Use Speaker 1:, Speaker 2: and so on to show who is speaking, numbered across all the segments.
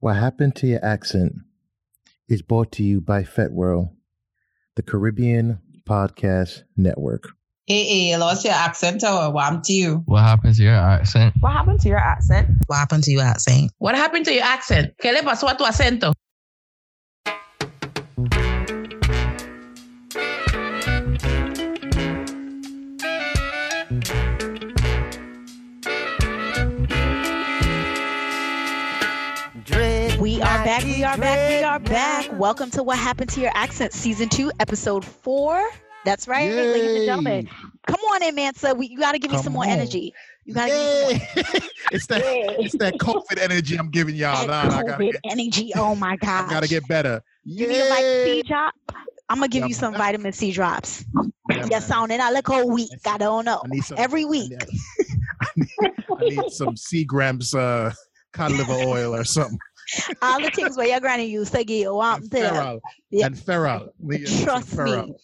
Speaker 1: What Happened to Your Accent is brought to you by FetWorld, the Caribbean Podcast Network.
Speaker 2: Hey, hey, lost your accent or what happened to you?
Speaker 3: What happened to your accent?
Speaker 4: What happened to your accent?
Speaker 5: What happened to your accent?
Speaker 2: What happened to your accent? ¿Qué le pasó a tu acento?
Speaker 4: Back. We are back. We are back. Welcome to What Happened to Your Accent, Season 2, Episode 4. That's right, ladies and gentlemen. Come on in, Mansa. We, you got to give me some more energy. You got to give me some more
Speaker 6: it's that it's that COVID energy I'm giving y'all.
Speaker 4: that
Speaker 6: Nah, I gotta
Speaker 4: COVID
Speaker 6: get,
Speaker 4: energy. Oh my God.
Speaker 6: gotta get better.
Speaker 4: You need a vitamin C drop? I'm going to give
Speaker 6: Yeah,
Speaker 4: you some
Speaker 6: man.
Speaker 4: vitamin C drops.
Speaker 6: Yeah,
Speaker 4: You're sounding a little weak. I don't know.
Speaker 6: I need some
Speaker 4: Every
Speaker 6: I
Speaker 4: week.
Speaker 6: need, I need, I need some Seagram's uh cod liver oil or something.
Speaker 4: All the things where your granny used to give you. want
Speaker 6: And Ferrol.
Speaker 4: Yeah.
Speaker 6: And Ferrol. We need some
Speaker 4: Trust
Speaker 6: Ferrol.
Speaker 4: me.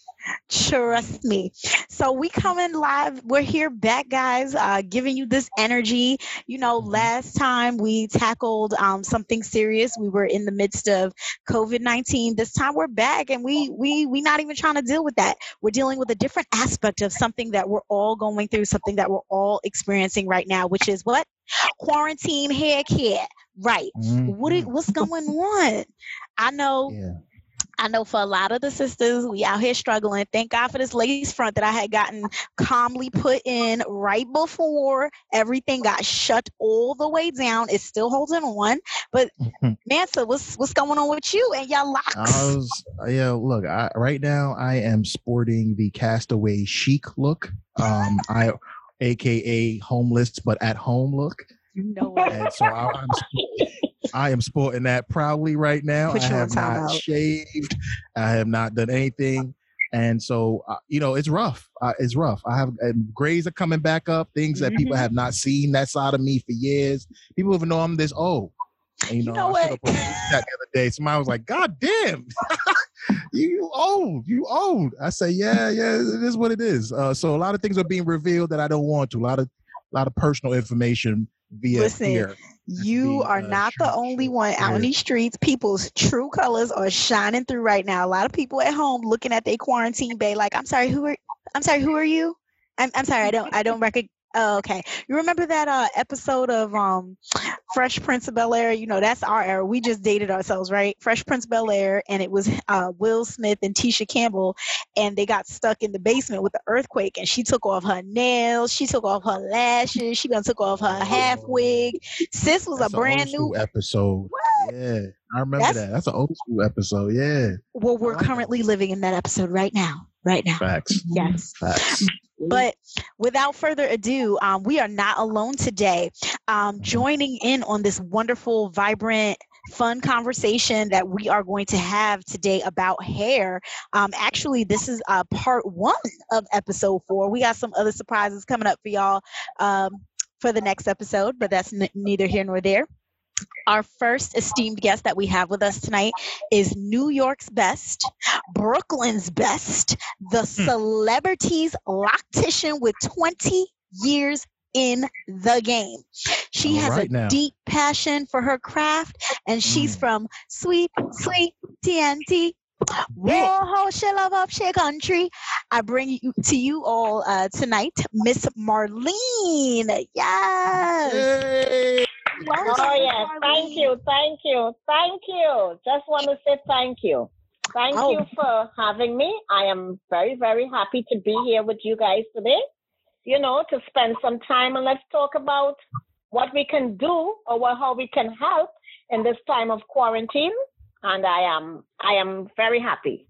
Speaker 4: Trust me. So we coming live. We're here back, guys, uh, giving you this energy. You know,
Speaker 6: Mhm.
Speaker 4: last time we tackled um, something serious. We were in the midst of COVID nineteen. This time we're back, and we we we not even trying to deal with that. We're dealing with a different aspect of something that we're all going through, something that we're all experiencing right now, which is what quarantine hair care. Right. What
Speaker 6: Mhm.
Speaker 4: it, what's going on? I know
Speaker 6: Yeah.
Speaker 4: I know for a lot of the sisters, we out here struggling. Thank God for this lace front that I had gotten calmly put in right before everything got shut all the way down. It's still holding on. But Mansa, what's what's going on with you and your locks?
Speaker 6: I was yeah. Look, I, right now I am sporting the castaway chic look. Um, I, aka homeless but at home look.
Speaker 4: you know what?
Speaker 6: and so I, I'm I am sporting that proudly right now.
Speaker 4: Put
Speaker 6: I have not
Speaker 4: timeout.
Speaker 6: shaved. I have not done anything, and so uh, you know it's rough. Uh, it's rough. I have uh, grays are coming back up. Things that people
Speaker 4: Mhm.
Speaker 6: have not seen that side of me for years. People even know I'm this old. And, you know,
Speaker 4: know
Speaker 6: I
Speaker 4: what?
Speaker 6: that the other day. Somebody was like, "God damn, you, you old, you old." I say, "Yeah, yeah, it is what it is." Uh, so a lot of things are being revealed that I don't want to. A lot of, a lot of personal information via
Speaker 4: Listen,
Speaker 6: here.
Speaker 4: You are
Speaker 6: uh,
Speaker 4: not the only one out in these streets. People's true colors are shining through right now. A lot of people at home looking at their quarantine bay like, I'm sorry, who are I'm sorry, who are you? I'm I'm sorry, I don't I don't recognize Oh, okay. You remember that uh, episode of um, Fresh Prince of Bel Air? You know, that's our era. We just dated ourselves, right? Fresh Prince of Bel Air, and it was uh, Will Smith and Tisha Campbell, and they got stuck in the basement with the earthquake, and she took off her nails, she took off her lashes, she done took off her half wig. Sis was
Speaker 6: That's
Speaker 4: a brand new.
Speaker 6: episode. What? Yeah, I remember
Speaker 4: That's-
Speaker 6: that. That's an old school episode. Yeah,
Speaker 4: Well, we're currently living in that episode right now. Right now.
Speaker 6: facts.
Speaker 4: Yes.
Speaker 6: Facts.
Speaker 4: But without further ado, um, we are not alone today. Um, joining in on this wonderful, vibrant, fun conversation that we are going to have today about hair. Um, actually, this is uh, part one of episode four. We got some other surprises coming up for y'all um, for the next episode, but that's n- neither here nor there. Our first esteemed guest that we have with us tonight is New York's best, Brooklyn's best, the celebrities loctician with 20 years in the game. She
Speaker 6: All
Speaker 4: has
Speaker 6: right
Speaker 4: a
Speaker 6: now.
Speaker 4: deep passion for her craft, and she's
Speaker 6: Mm.
Speaker 4: from sweet, sweet TNT. Whoa, she love up she country. I bring you to you all uh, tonight, Miss Marlene. Yes.
Speaker 6: Yay!
Speaker 7: Oh yes, thank you, thank you, thank you. Just want to say thank you. Thank
Speaker 4: Oh.
Speaker 7: you for having me. I am very, very happy to be here with you guys today. You know, to spend some time and let's talk about what we can do or what, how we can help in this time of quarantine. And I am, I am very happy.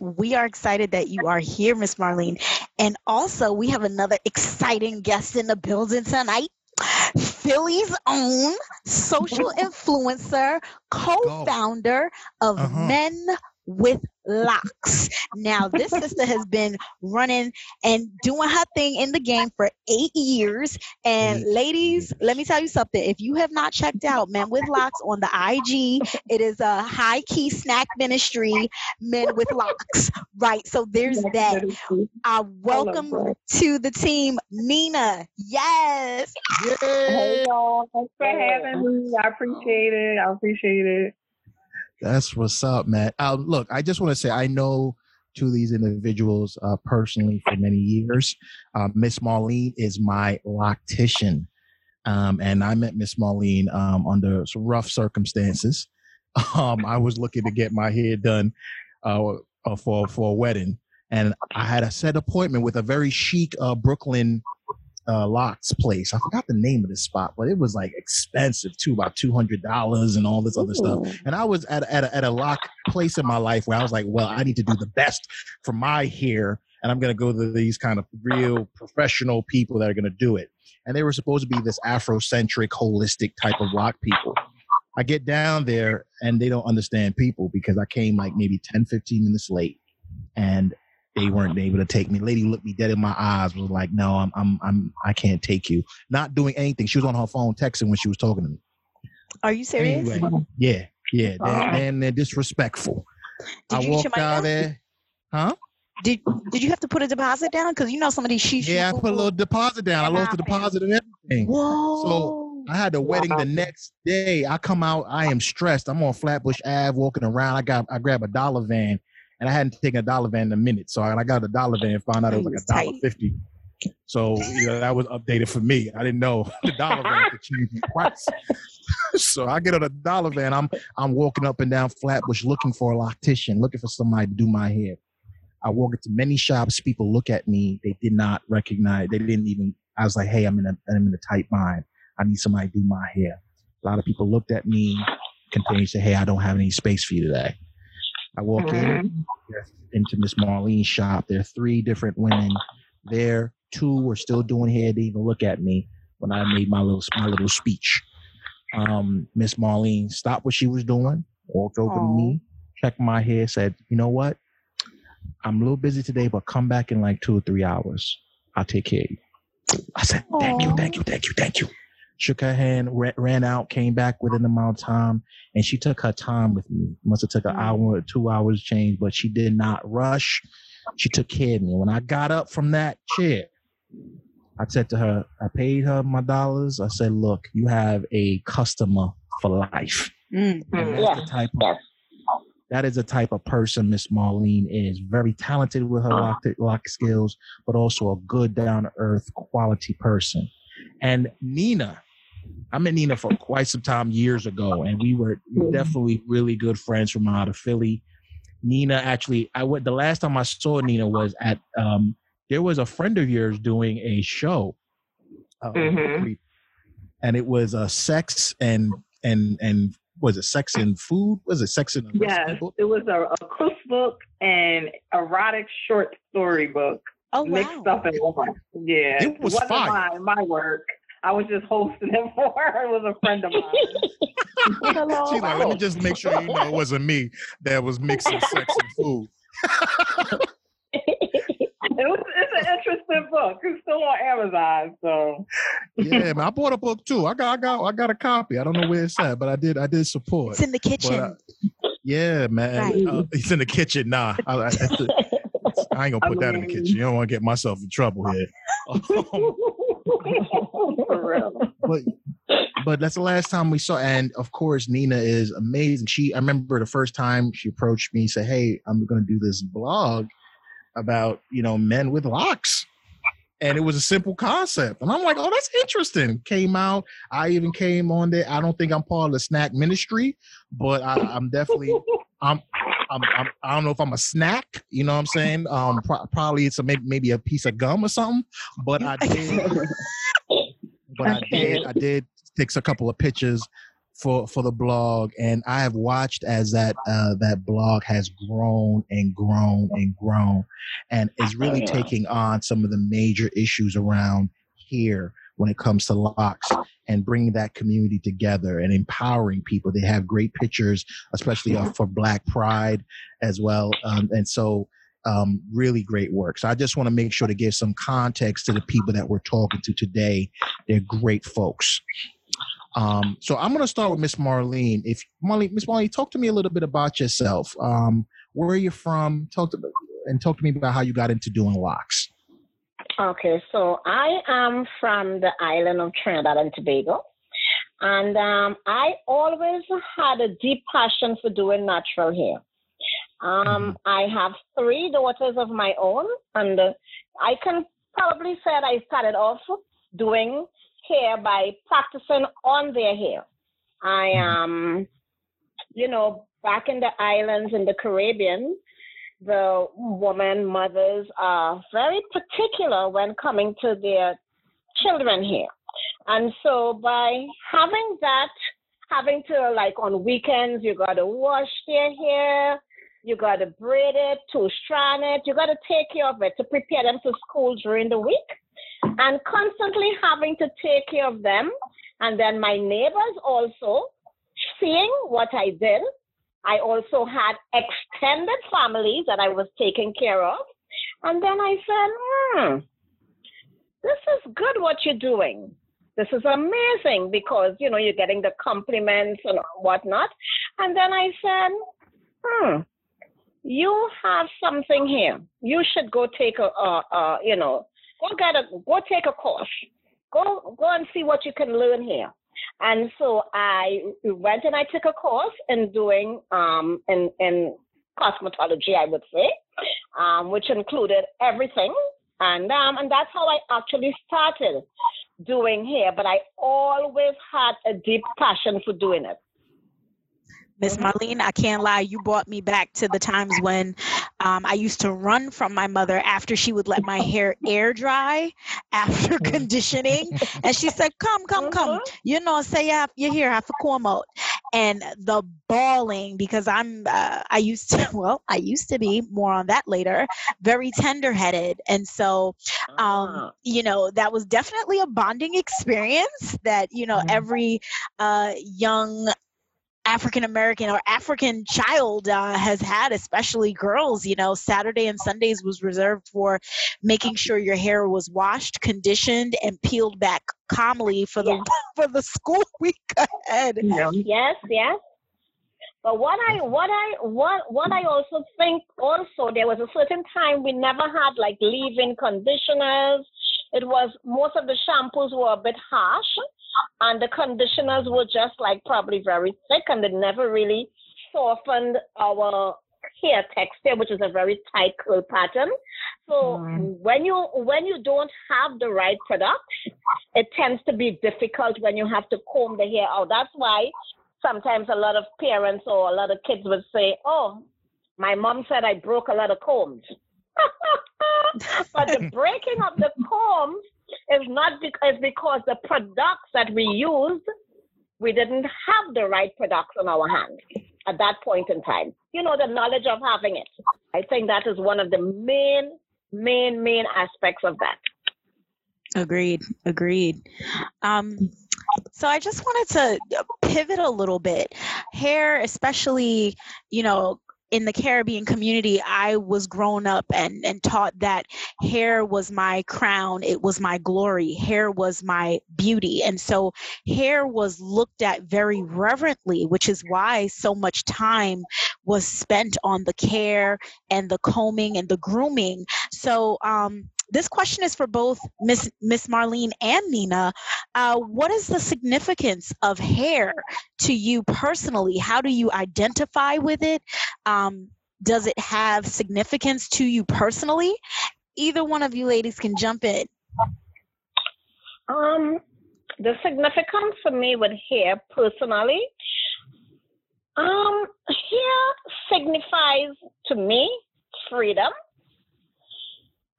Speaker 4: We are excited that you are here, Miss Marlene. And also, we have another exciting guest in the building tonight. Philly's own social influencer, co founder of
Speaker 6: Uh-huh.
Speaker 4: Men with Locks. Now, this sister has been running and doing her thing in the game for eight years. And ladies, let me tell you something. If you have not checked out Men with Locks on the IG, it is a high key snack ministry, Men with Locks. Right. So there's that. I welcome to the team, Nina. Yes.
Speaker 3: Hey y'all, thanks for having me. I appreciate it. I appreciate it.
Speaker 6: That's what's up, man. Uh, look, I just want to say I know two of these individuals uh, personally for many years. Uh, Miss Marlene is my loctician, um, and I met Miss Marlene um, under some rough circumstances. Um, I was looking to get my hair done uh, uh, for for a wedding, and I had a set appointment with a very chic uh, Brooklyn uh, locks place. I forgot the name of the spot, but it was like expensive too, about two hundred dollars and all this other stuff. And I was at at a, at a lock place in my life where I was like, well, I need to do the best for my hair, and I'm gonna go to these kind of real professional people that are gonna do it. And they were supposed to be this Afrocentric, holistic type of lock people. I get down there and they don't understand people because I came like maybe 10, 15 minutes late. And they weren't able to take me. Lady looked me dead in my eyes, was like, "No, I'm, I'm, I'm, I can't take you." Not doing anything. She was on her phone texting when she was talking to me.
Speaker 4: Are you serious?
Speaker 6: Anyway, yeah, yeah, they're, and they're disrespectful.
Speaker 4: Did
Speaker 6: I
Speaker 4: you get your
Speaker 6: walked out
Speaker 4: back?
Speaker 6: there, huh?
Speaker 4: Did Did you have to put a deposit down? Because you know some of these sheets.
Speaker 6: Yeah, I put a little deposit down. I lost the deposit and everything.
Speaker 4: Whoa.
Speaker 6: So I had the wedding the next day. I come out, I am stressed. I'm on Flatbush Ave walking around. I got I grab a dollar van and I hadn't taken a dollar van in a minute. So I, got a dollar van and found out it was like a dollar fifty. So you know that was updated for me. I didn't know the dollar van could change the price. so I get on a dollar van. I'm I'm walking up and down Flatbush looking for a loctician, looking for somebody to do my hair. I walk into many shops. People look at me. They did not recognize. They didn't even. I was like, "Hey, I'm in a I'm in a tight bind. I need somebody to do my hair." A lot of people looked at me, continued to say, "Hey, I don't have any space for you today." I walk in into Miss Marlene's shop. There are three different women there. Two were still doing hair. They even look at me when I made my little my little speech. Um, Miss Marlene stopped what she was doing, walked over to me, checked my hair, said, "You know what? I'm a little busy today, but come back in like two or three hours. I'll take care of you." I said, "Thank you, thank you, thank you, thank you." Shook her hand, ra- ran out, came back within the amount of time, and she took her time with me. Must have took an
Speaker 4: Mm.
Speaker 6: hour or two hours change, but she did not rush. She took care of me. When I got up from that chair, I said to her, I paid her my dollars. I said, look, you have a customer for life.
Speaker 4: Mm.
Speaker 6: And that's
Speaker 7: Yeah.
Speaker 6: the type of that is the type of person Miss Marlene is. Very talented with her lock, lock skills, but also a good down to earth quality person. And Nina, I met Nina for quite some time years ago, and we were definitely really good friends from out of Philly. Nina actually, I went the last time I saw Nina was at um, there was a friend of yours doing a show, uh,
Speaker 3: Mhm.
Speaker 6: and it was a sex and and and was it sex and food? Was it sex and
Speaker 3: Yes, it was a, a cookbook and erotic short story book
Speaker 4: Oh
Speaker 3: mixed
Speaker 4: wow.
Speaker 3: up in one. Yeah,
Speaker 6: It was
Speaker 3: wasn't my, my work. I was just hosting it for her. It was a friend of mine.
Speaker 6: She's like, let me just make sure you know it wasn't me that was mixing sex and food.
Speaker 3: It was, it's an interesting book. It's still on Amazon, so
Speaker 6: Yeah, man. I bought a book too. I got, I got, I got a copy. I don't know where it's at, but I did, I did support.
Speaker 4: It's in the kitchen.
Speaker 6: But, uh, yeah, man.
Speaker 4: Right.
Speaker 6: Uh, it's in the kitchen. Nah, I, I, I ain't gonna put that in the kitchen. You don't want to get myself in trouble here.
Speaker 3: for real.
Speaker 6: but but that's the last time we saw. And of course, Nina is amazing. She, I remember the first time she approached me, said, "Hey, I'm going to do this blog about you know men with locks." And it was a simple concept, and I'm like, "Oh, that's interesting." Came out. I even came on there. I don't think I'm part of the snack ministry, but I, I'm definitely. I'm, I'm, I'm, I don't know if I'm a snack. You know what I'm saying? Um, pro- probably it's a maybe, maybe a piece of gum or something. But I did but I did I did take a couple of pictures for for the blog and I have watched as that uh that blog has grown and grown and grown and is really taking on some of the major issues around here when it comes to locks and bringing that community together and empowering people. They have great pictures, especially uh, for Black Pride as well. Um, and so, um, really great work. So I just want to make sure to give some context to the people that we're talking to today. They're great folks. Um, so I'm going to start with Miss Marlene. If Marlene, Miss Marlene, talk to me a little bit about yourself. Um, where are you from? Talk to and talk to me about how you got into doing locks.
Speaker 7: Okay, so I am from the island of Trinidad and Tobago. And um, I always had a deep passion for doing natural hair. Um, mm-hmm. I have three daughters of my own, and uh, I can probably say that I started off doing hair by practicing on their hair. I mm-hmm. um, you know, back in the islands in the Caribbean, the woman mothers are very particular when coming to their children here. And so by having that, having to like on weekends, you got to wash their hair, you got to braid it, to strand it, you got to take care of it to prepare them for school during the week. And constantly having to take care of them. And then my neighbors also seeing what I did I also had extended families that I was taking care of. And then I said, hmm, this is good what you're doing. This is amazing because, you know, you're getting the compliments and whatnot. And then I said, hmm, you have something here. You should go take a, you know, go get a, go take a course. Go, go and see what you can learn here. And so I went and I took a course in doing um, in in cosmetology, I would say, um, which included everything, and um, and that's how I actually started doing hair. But I always had a deep passion for doing it.
Speaker 4: Miss mm-hmm. Marlene, I can't lie, you brought me back to the times when um, I used to run from my mother after she would let my hair air dry after mm-hmm. conditioning. And she said, Come, come, come. Mm-hmm. You know, say you have your hair have to come out. And the bawling, because I'm, uh, I used to, well, I used to be, more on that later, very tender headed. And so, um, uh-huh. you know, that was definitely a bonding experience that, you know, every uh, young African American or African child uh, has had, especially girls. You know, Saturday and Sundays was reserved for making sure your hair was washed, conditioned, and peeled back calmly for the for the school week ahead.
Speaker 7: Yes, yes. But what I what I what what I also think also there was a certain time we never had like leave-in conditioners. It was most of the shampoos were a bit harsh and the conditioners were just like probably very thick and they never really softened our hair texture, which is a very tight curl pattern. So mm. when you when you don't have the right product, it tends to be difficult when you have to comb the hair out. That's why sometimes a lot of parents or a lot of kids would say, "Oh, my mom said I broke a lot of combs." but the breaking of the combs is not because because the products that we used, we didn't have the right products on our hands at that point in time. You know, the knowledge of having it. I think that is one of the main, main, main aspects of that.
Speaker 4: Agreed. Agreed. Um, so I just wanted to pivot a little bit. Hair, especially, you know, in the Caribbean community, I was grown up and, and taught that hair was my crown, it was my glory, hair was my beauty. And so hair was looked at very reverently, which is why so much time was spent on the care and the combing and the grooming. So, um, this question is for both Miss Miss Marlene and Nina. Uh, what is the significance of hair to you personally? How do you identify with it? Um, does it have significance to you personally? Either one of you ladies can jump in.
Speaker 7: Um, the significance for me with hair personally, um, hair signifies to me freedom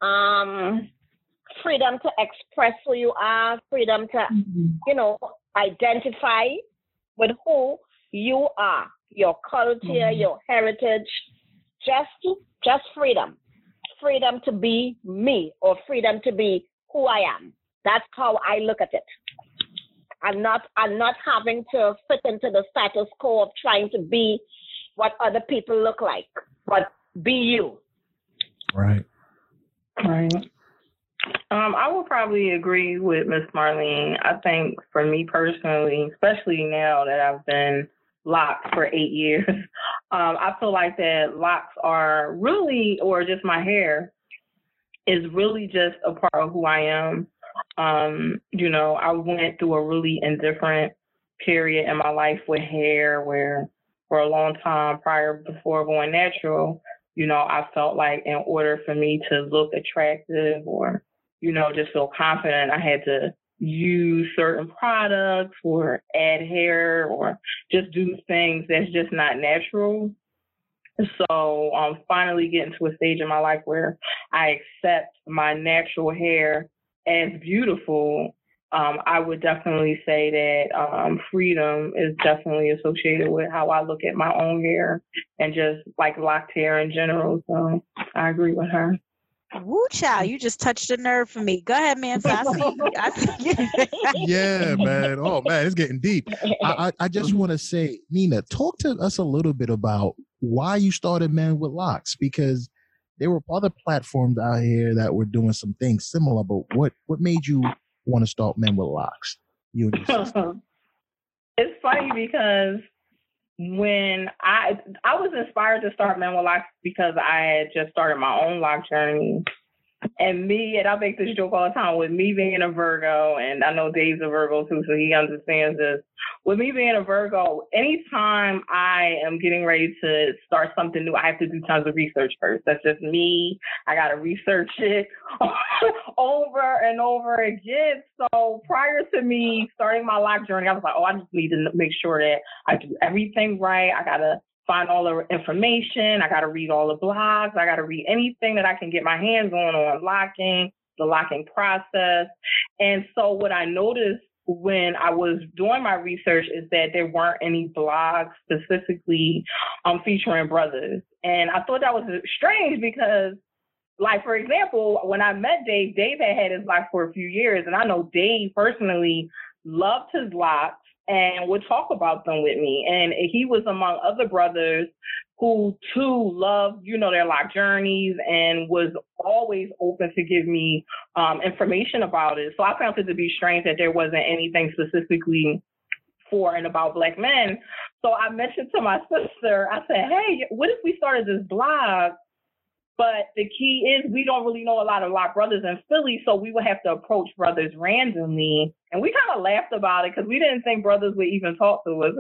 Speaker 7: um, freedom to express who you are, freedom to, mm-hmm. you know, identify with who you are, your culture, mm-hmm. your heritage, just just freedom. Freedom to be me or freedom to be who I am. That's how I look at it. I'm not I'm not having to fit into the status quo of trying to be what other people look like, but be you.
Speaker 6: Right.
Speaker 5: Right. Um, I will probably agree with Miss Marlene. I think for me personally, especially now that I've been locked for eight years, um, I feel like that locks are really, or just my hair, is really just a part of who I am. Um, you know, I went through a really indifferent period in my life with hair where for a long time prior before going natural, you know, I felt like in order for me to look attractive or, you know, just feel confident, I had to use certain products or add hair or just do things that's just not natural. So I'm um, finally getting to a stage in my life where I accept my natural hair as beautiful um, I would definitely say that um, freedom is definitely associated with how I look at my own hair and just like locked hair in general. So I agree with her.
Speaker 4: Woo child, you just touched a nerve for me. Go ahead, man. So I see, I
Speaker 6: see yeah, man. Oh man, it's getting deep. I, I, I just want to say, Nina, talk to us a little bit about why you started Men with Locks because there were other platforms out here that were doing some things similar, but what what made you want to start Men with Locks? You
Speaker 5: It's funny because when I I was inspired to start Men with Locks because I had just started my own lock journey and me, and I make this mm. joke all the time with me being a Virgo, and I know Dave's a Virgo too, so he understands this. With me being a Virgo, anytime I am getting ready to start something new, I have to do tons of research first. That's just me. I got to research it over and over again. So prior to me starting my life journey, I was like, oh, I just need to make sure that I do everything right. I got to find all the information. I got to read all the blogs. I got to read anything that I can get my hands on on locking, the locking process. And so what I noticed when I was doing my research is that there weren't any blogs specifically um, featuring brothers. And I thought that was strange because like for example, when I met Dave, Dave had had his lock for a few years, and I know Dave personally loved his locks and would talk about them with me. And he was among other brothers who too loved, you know, their lock journeys and was always open to give me um, information about it. So I found it to be strange that there wasn't anything specifically for and about black men. So I mentioned to my sister, I said, hey, what if we started this blog but the key is we don't really know a lot of lock brothers in Philly, so we would have to approach brothers randomly. And we kind of laughed about it because we didn't think brothers would even talk to us,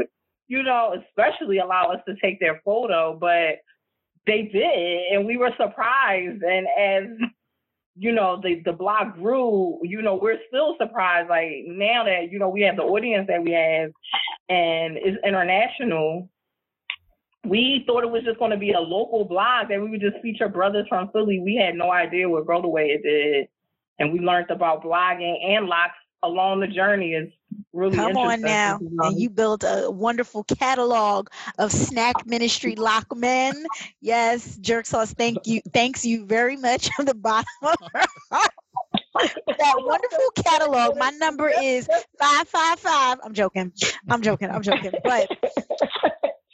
Speaker 5: you know, especially allow us to take their photo. But they did, and we were surprised. And as you know, the the blog grew, you know, we're still surprised. Like now that you know we have the audience that we have, and it's international we thought it was just going to be a local blog that we would just feature brothers from Philly. We had no idea what Grow the Way did. And we learned about blogging and locks along the journey is really
Speaker 4: Come on now. And you built a wonderful catalog of snack ministry lock men. Yes, jerk sauce, thank you. Thanks you very much on the bottom of that wonderful catalog. My number is 555. I'm joking. I'm joking. I'm joking. But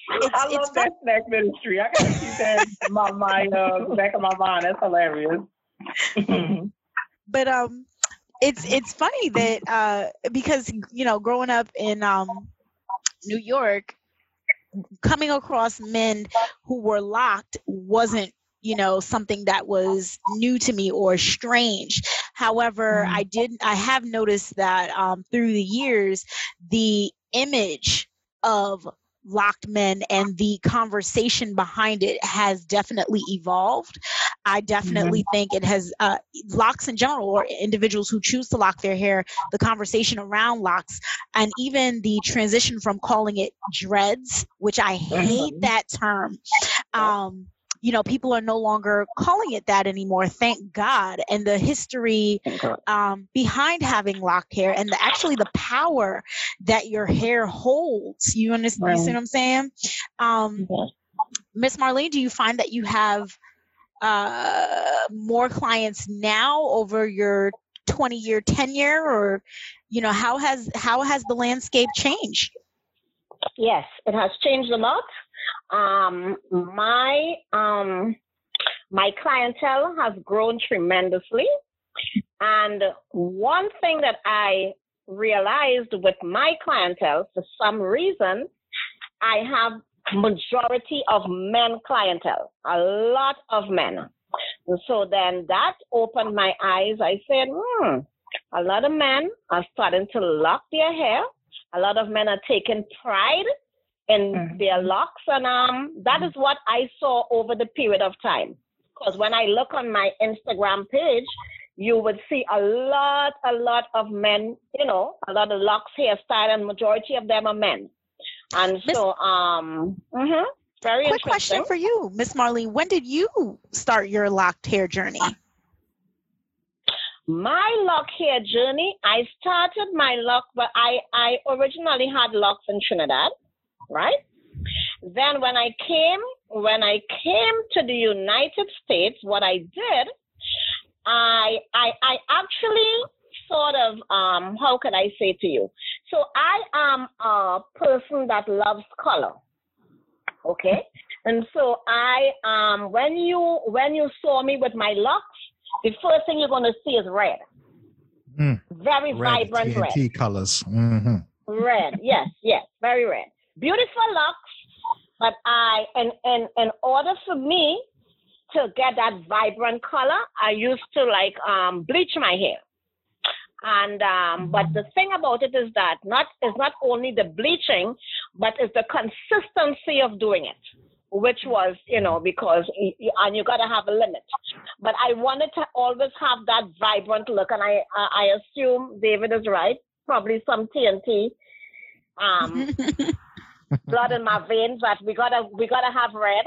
Speaker 5: it's, I love that snack ministry. I gotta keep that in my uh, back of my mind. That's hilarious.
Speaker 4: but um, it's it's funny that uh, because you know, growing up in um, New York, coming across men who were locked wasn't you know something that was new to me or strange however mm-hmm. i did i have noticed that um, through the years the image of locked men and the conversation behind it has definitely evolved i definitely mm-hmm. think it has uh, locks in general or individuals who choose to lock their hair the conversation around locks and even the transition from calling it dreads which i hate mm-hmm. that term um, you know people are no longer calling it that anymore thank god. And the history um, behind having locked hair and the, actually the power that your hair holds you understand right. you see what i'm saying? Um, miss marlene do you find that you have uh, more clients now over your 20 year tenure or you know how has how has the landscape changed?
Speaker 7: Yes, it has changed a lot. Um, my um, my clientele has grown tremendously, and one thing that I realized with my clientele, for some reason, I have majority of men clientele, a lot of men. So then that opened my eyes. I said, hmm, a lot of men are starting to lock their hair a lot of men are taking pride in mm-hmm. their locks, and um, that is what I saw over the period of time. Because when I look on my Instagram page, you would see a lot, a lot of men, you know, a lot of locks hairstyle, and majority of them are men. And Miss, so, um, mm-hmm, very
Speaker 4: quick question for you, Miss Marlene. When did you start your locked hair journey?
Speaker 7: my lock hair journey, I started my lock, but I, I originally had locks in Trinidad, right? Then when I came, when I came to the United States, what I did, I, I, I actually sort of, um, how could I say to you? So I am a person that loves color. Okay. And so I, um, when you, when you saw me with my locks, the first thing you're going to see is red. Mm. Very red, vibrant TNT
Speaker 6: red. colors. Mm-hmm.
Speaker 7: Red, yes, yes, very red. Beautiful locks, but I, and in, in order for me to get that vibrant color, I used to like um, bleach my hair. And um, but the thing about it is that not is not only the bleaching, but it's the consistency of doing it which was, you know, because, and you got to have a limit. But I wanted to always have that vibrant look, and I, I assume David is right. Probably some TNT, um, blood in my veins, but we gotta, we gotta have red.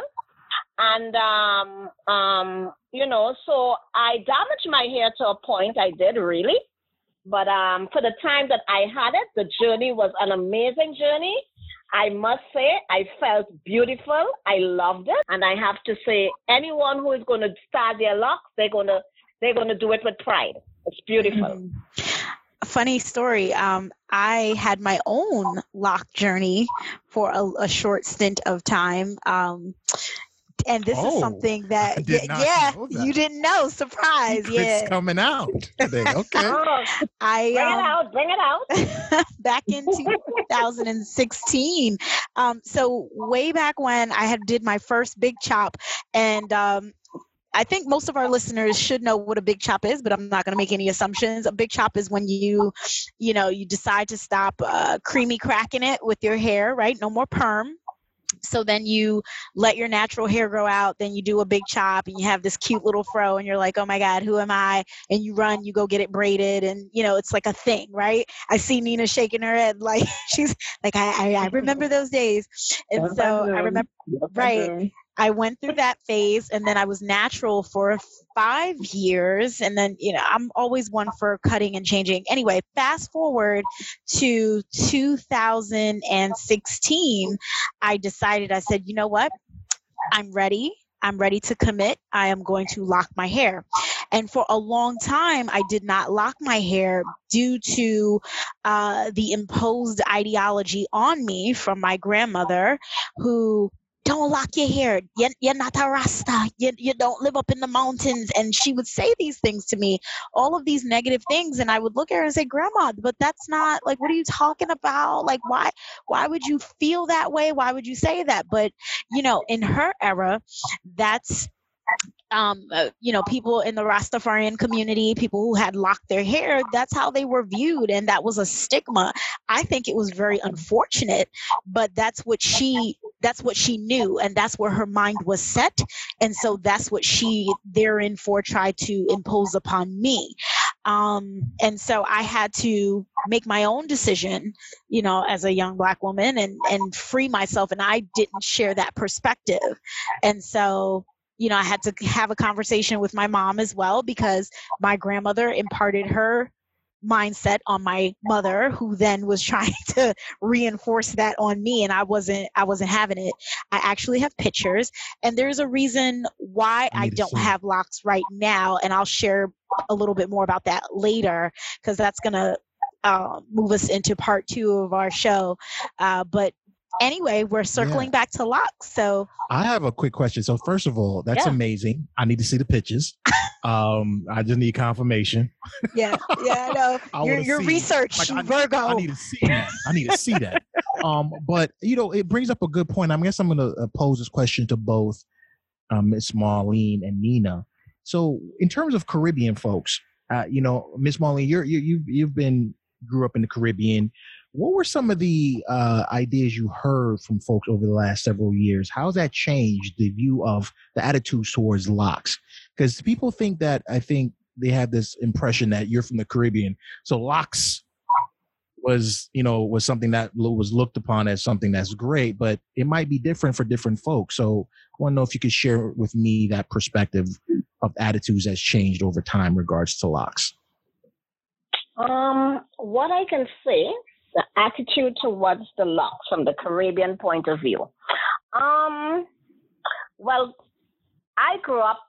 Speaker 7: And um, um, you know, so I damaged my hair to a point. I did really, but um, for the time that I had it, the journey was an amazing journey I must say, I felt beautiful. I loved it, and I have to say, anyone who is going to start their locks, they're gonna they're gonna do it with pride. It's beautiful. Mm-hmm.
Speaker 4: Funny story. Um, I had my own lock journey for a, a short stint of time. Um, and this oh, is something that yeah, yeah that. you didn't know. Surprise
Speaker 6: Secrets
Speaker 4: yeah.
Speaker 6: coming out. Today okay.
Speaker 7: Oh, i bring um, it out bring it out.
Speaker 4: back in 2016 um so way back when i had did my first big chop and um I think most of our listeners should know what a big chop is, but I'm not going to make any assumptions. A big chop is when you, you know, you decide to stop uh, creamy cracking it with your hair, right? No more perm. So then you let your natural hair grow out then you do a big chop and you have this cute little fro and you're like oh my god who am i? And you run you go get it braided and you know it's like a thing right? I see nina shaking her head like she's like i i, I remember those days. And so i remember right. I went through that phase and then I was natural for five years. And then, you know, I'm always one for cutting and changing. Anyway, fast forward to 2016, I decided, I said, you know what? I'm ready. I'm ready to commit. I am going to lock my hair. And for a long time, I did not lock my hair due to uh, the imposed ideology on me from my grandmother, who don't lock your hair. You're, you're not a Rasta. You, you don't live up in the mountains. And she would say these things to me, all of these negative things. And I would look at her and say, Grandma, but that's not like, what are you talking about? Like, why, why would you feel that way? Why would you say that? But, you know, in her era, that's um, uh, you know, people in the Rastafarian community, people who had locked their hair, that's how they were viewed. And that was a stigma. I think it was very unfortunate, but that's what she, that's what she knew. And that's where her mind was set. And so that's what she therein for tried to impose upon me. Um, and so I had to make my own decision, you know, as a young black woman and, and free myself. And I didn't share that perspective. And so you know, I had to have a conversation with my mom as well because my grandmother imparted her mindset on my mother who then was trying to reinforce that on me and I wasn't I wasn't having it. I actually have pictures and there's a reason why I don't have locks right now and I'll share a little bit more about that later because that's going to uh, move us into part two of our show. Uh, but anyway, we're circling yeah. back to locks. So
Speaker 6: I have a quick question. So first of all, that's yeah. amazing. I need to see the pictures. um, I just need confirmation.
Speaker 4: Yeah, yeah, I know. I your your research, like, I, Virgo.
Speaker 6: I need to see that. I need to see that. um, but you know, it brings up a good point. I guess I'm going to uh, pose this question to both um, Miss Marlene and Nina. So, in terms of Caribbean folks, uh, you know, Miss Marlene, you're, you you've you've been grew up in the Caribbean. What were some of the uh, ideas you heard from folks over the last several years? How's that changed the view of the attitude towards locks? Because people think that I think they have this impression that you're from the Caribbean, so locks was you know was something that was looked upon as something that's great, but it might be different for different folks. So I want to know if you could share with me that perspective of attitudes that's changed over time regards to locks.
Speaker 7: Um, what I can say the attitude towards the locks from the Caribbean point of view. Um, well, I grew up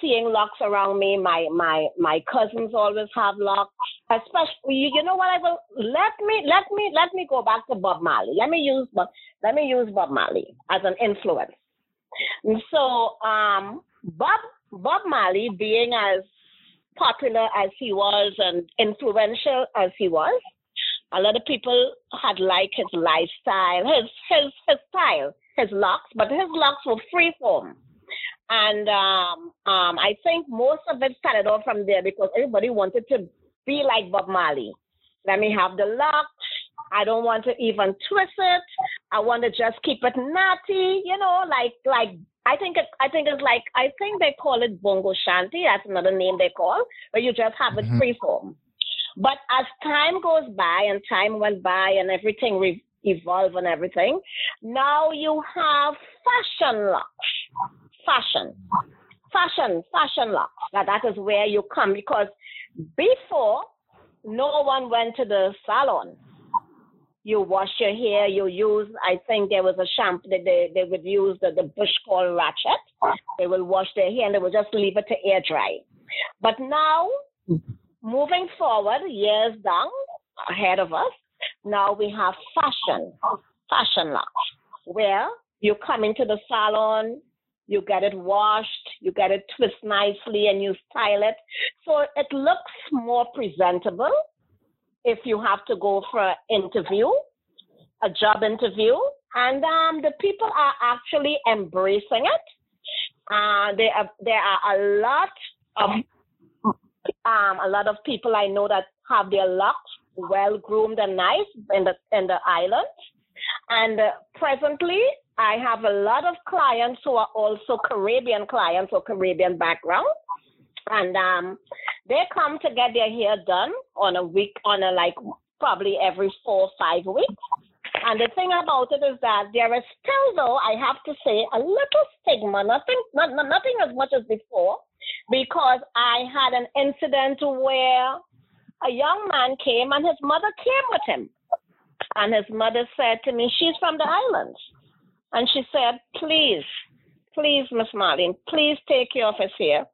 Speaker 7: seeing locks around me. My my my cousins always have locks. Especially, you, you know what? I will let me let me let me go back to Bob Marley. Let me use Bob let me use Bob Marley as an influence. And so, um, Bob Bob Marley, being as popular as he was and influential as he was, a lot of people had liked his lifestyle, his his his style, his locks, but his locks were freeform. And um, um, I think most of it started off from there because everybody wanted to be like Bob Marley. Let me have the locks. I don't want to even twist it. I want to just keep it natty, you know, like like I think it, I think it's like I think they call it bongo shanty. That's another name they call, but you just have it mm-hmm. free form. But as time goes by and time went by and everything re- evolved and everything, now you have fashion locks. Fashion. Fashion, fashion locks. Now that is where you come because before, no one went to the salon. You wash your hair, you use, I think there was a shampoo that they, they would use the, the bush called ratchet. They will wash their hair and they will just leave it to air dry. But now moving forward, years down ahead of us, now we have fashion, fashion locks, where you come into the salon, you get it washed, you get it twist nicely, and you style it. So it looks more presentable if you have to go for an interview, a job interview. And um, the people are actually embracing it. Uh, there, are, there are a lot of um, a lot of people I know that have their locks well groomed and nice in the in the island. And uh, presently, I have a lot of clients who are also Caribbean clients or Caribbean background, and um, they come to get their hair done on a week, on a like probably every four five weeks. And the thing about it is that there is still, though, I have to say, a little stigma. Nothing, not, nothing as much as before, because I had an incident where a young man came and his mother came with him. And his mother said to me, She's from the islands. And she said, Please, please, Miss Marlene, please take care of his hair.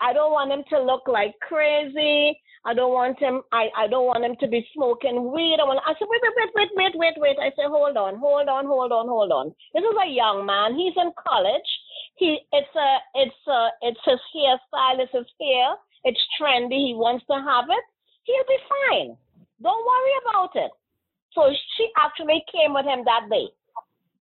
Speaker 7: I don't want him to look like crazy. I don't want him. I, I don't want him to be smoking weed. I, want, I said, wait, wait, wait, wait, wait, wait, wait. I said, hold on, hold on, hold on, hold on. This is a young man. He's in college. He, it's a, it's a, it's his hairstyle. It's his hair. It's trendy. He wants to have it. He'll be fine. Don't worry about it. So she actually came with him that day.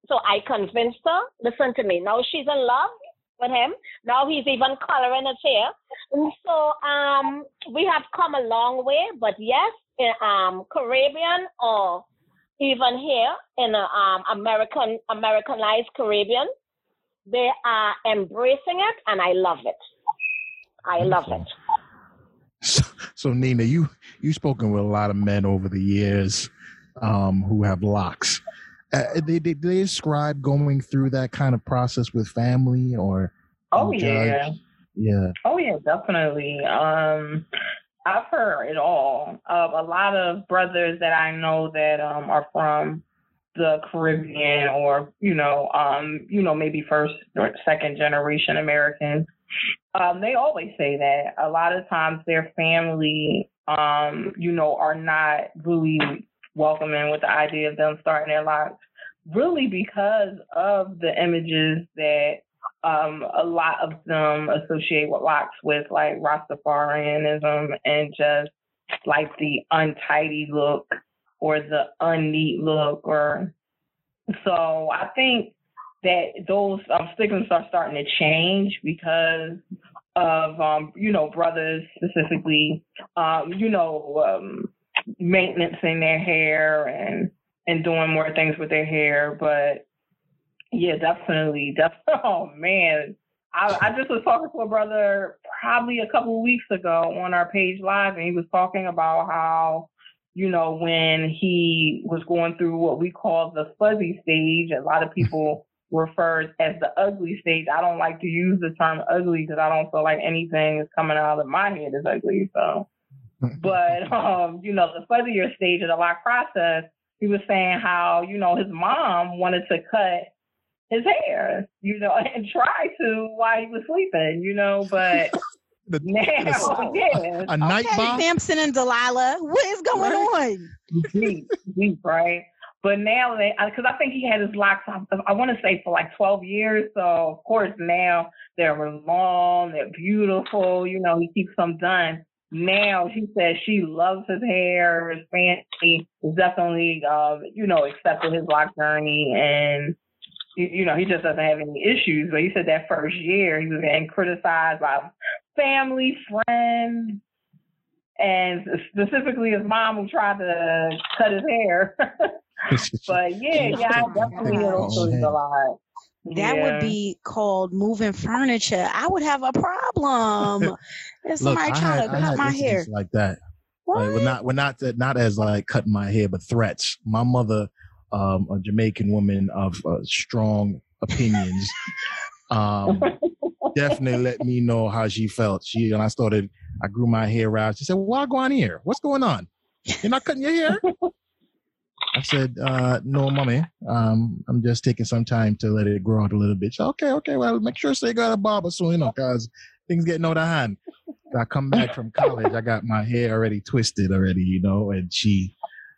Speaker 7: So I convinced her. Listen to me. Now she's in love with him. Now he's even coloring his hair. And so um, we have come a long way. But yes, in um, Caribbean or even here in a, um, American Americanized Caribbean, they are embracing it, and I love it. I love it.
Speaker 6: So, so Nina, you you've spoken with a lot of men over the years um, who have locks. Uh, they, they they describe going through that kind of process with family or
Speaker 5: oh yeah
Speaker 6: yeah
Speaker 5: oh yeah definitely um i've heard it all of a lot of brothers that i know that um are from the caribbean or you know um you know maybe first or second generation americans um, they always say that. A lot of times their family, um, you know, are not really welcoming with the idea of them starting their locks, really because of the images that um, a lot of them associate with locks with, like Rastafarianism and just like the untidy look or the unneat look or so I think that those um, stigmas are starting to change because of um, you know brothers specifically um, you know um, maintenance in their hair and and doing more things with their hair. But yeah definitely definitely oh man. I, I just was talking to a brother probably a couple of weeks ago on our page live and he was talking about how you know when he was going through what we call the fuzzy stage a lot of people refers as the ugly stage. I don't like to use the term ugly because I don't feel like anything is coming out of my head is ugly. So, but um, you know, the fuzzier stage of the lock process, he was saying how you know his mom wanted to cut his hair, you know, and try to while he was sleeping, you know, but.
Speaker 6: The,
Speaker 5: now, yeah,
Speaker 6: a night
Speaker 4: okay,
Speaker 6: bomb.
Speaker 4: Samson and Delilah, what is going on?
Speaker 5: deep, deep, right? But now, because I think he had his locks, I, I want to say for like 12 years. So, of course, now they're long, they're beautiful. You know, he keeps them done. Now, she says she loves his hair. His fancy. is definitely, um, you know, accepted his lock journey. And, you, you know, he just doesn't have any issues. But he said that first year he was getting criticized by family, friends, and specifically his mom who tried to cut his hair. but yeah, yeah, I definitely hear those a lot.
Speaker 4: That
Speaker 5: Yeah.
Speaker 4: would be called moving furniture. I would have a problem. If
Speaker 6: Look,
Speaker 4: somebody
Speaker 6: I
Speaker 4: trying
Speaker 6: had,
Speaker 4: to
Speaker 6: I
Speaker 4: cut my hair.
Speaker 6: like that.
Speaker 4: What?
Speaker 6: Like, we're not, we're not, not as like cutting my hair, but threats. My mother, um, a Jamaican woman of uh, strong opinions, um, definitely let me know how she felt. She and I started. I grew my hair out. She said, "Why go on here? What's going on? You're not cutting your hair?" I said, uh, "No, mommy. Um, I'm just taking some time to let it grow out a little bit." Said, okay, okay. Well, make sure so you got a barber soon, you know, cause things getting out of hand. I come back from college. I got my hair already twisted already, you know, and she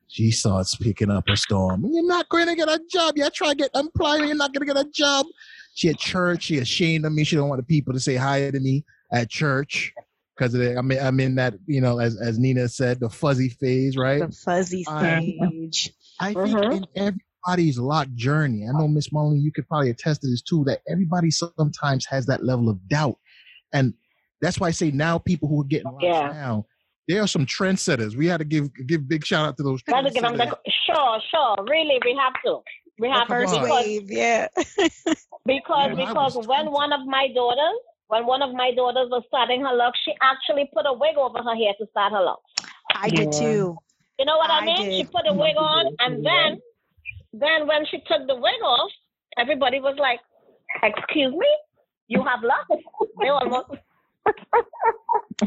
Speaker 6: she starts picking up a storm. You're not going to get a job. You try to get employment. You're not going to get a job. She at church. She ashamed of me. She don't want the people to say hi to me at church because I'm in, I'm in that you know as as Nina said the fuzzy phase, right?
Speaker 4: The fuzzy
Speaker 6: I-
Speaker 4: stage.
Speaker 6: I think
Speaker 5: Mhm.
Speaker 6: in everybody's lock journey, I know Miss Molly, you could probably attest to this too, that everybody sometimes has that level of doubt. And that's why I say now people who are getting locks
Speaker 7: Yeah.
Speaker 6: now, there are some trendsetters. We had to give give big shout out to those
Speaker 7: Gotta give them the sure, sure. Really, we have to. We have to
Speaker 4: First
Speaker 7: because
Speaker 4: wave, yeah.
Speaker 7: because
Speaker 6: Yeah,
Speaker 7: because when one of my daughters when one of my daughters was starting her locks, she actually put a wig over her hair to start her locks.
Speaker 4: I did too.
Speaker 7: You know what I,
Speaker 4: I
Speaker 7: mean? She put a wig on, and then then when she took the wig off, everybody was like, "Excuse me, you have locks." They almost.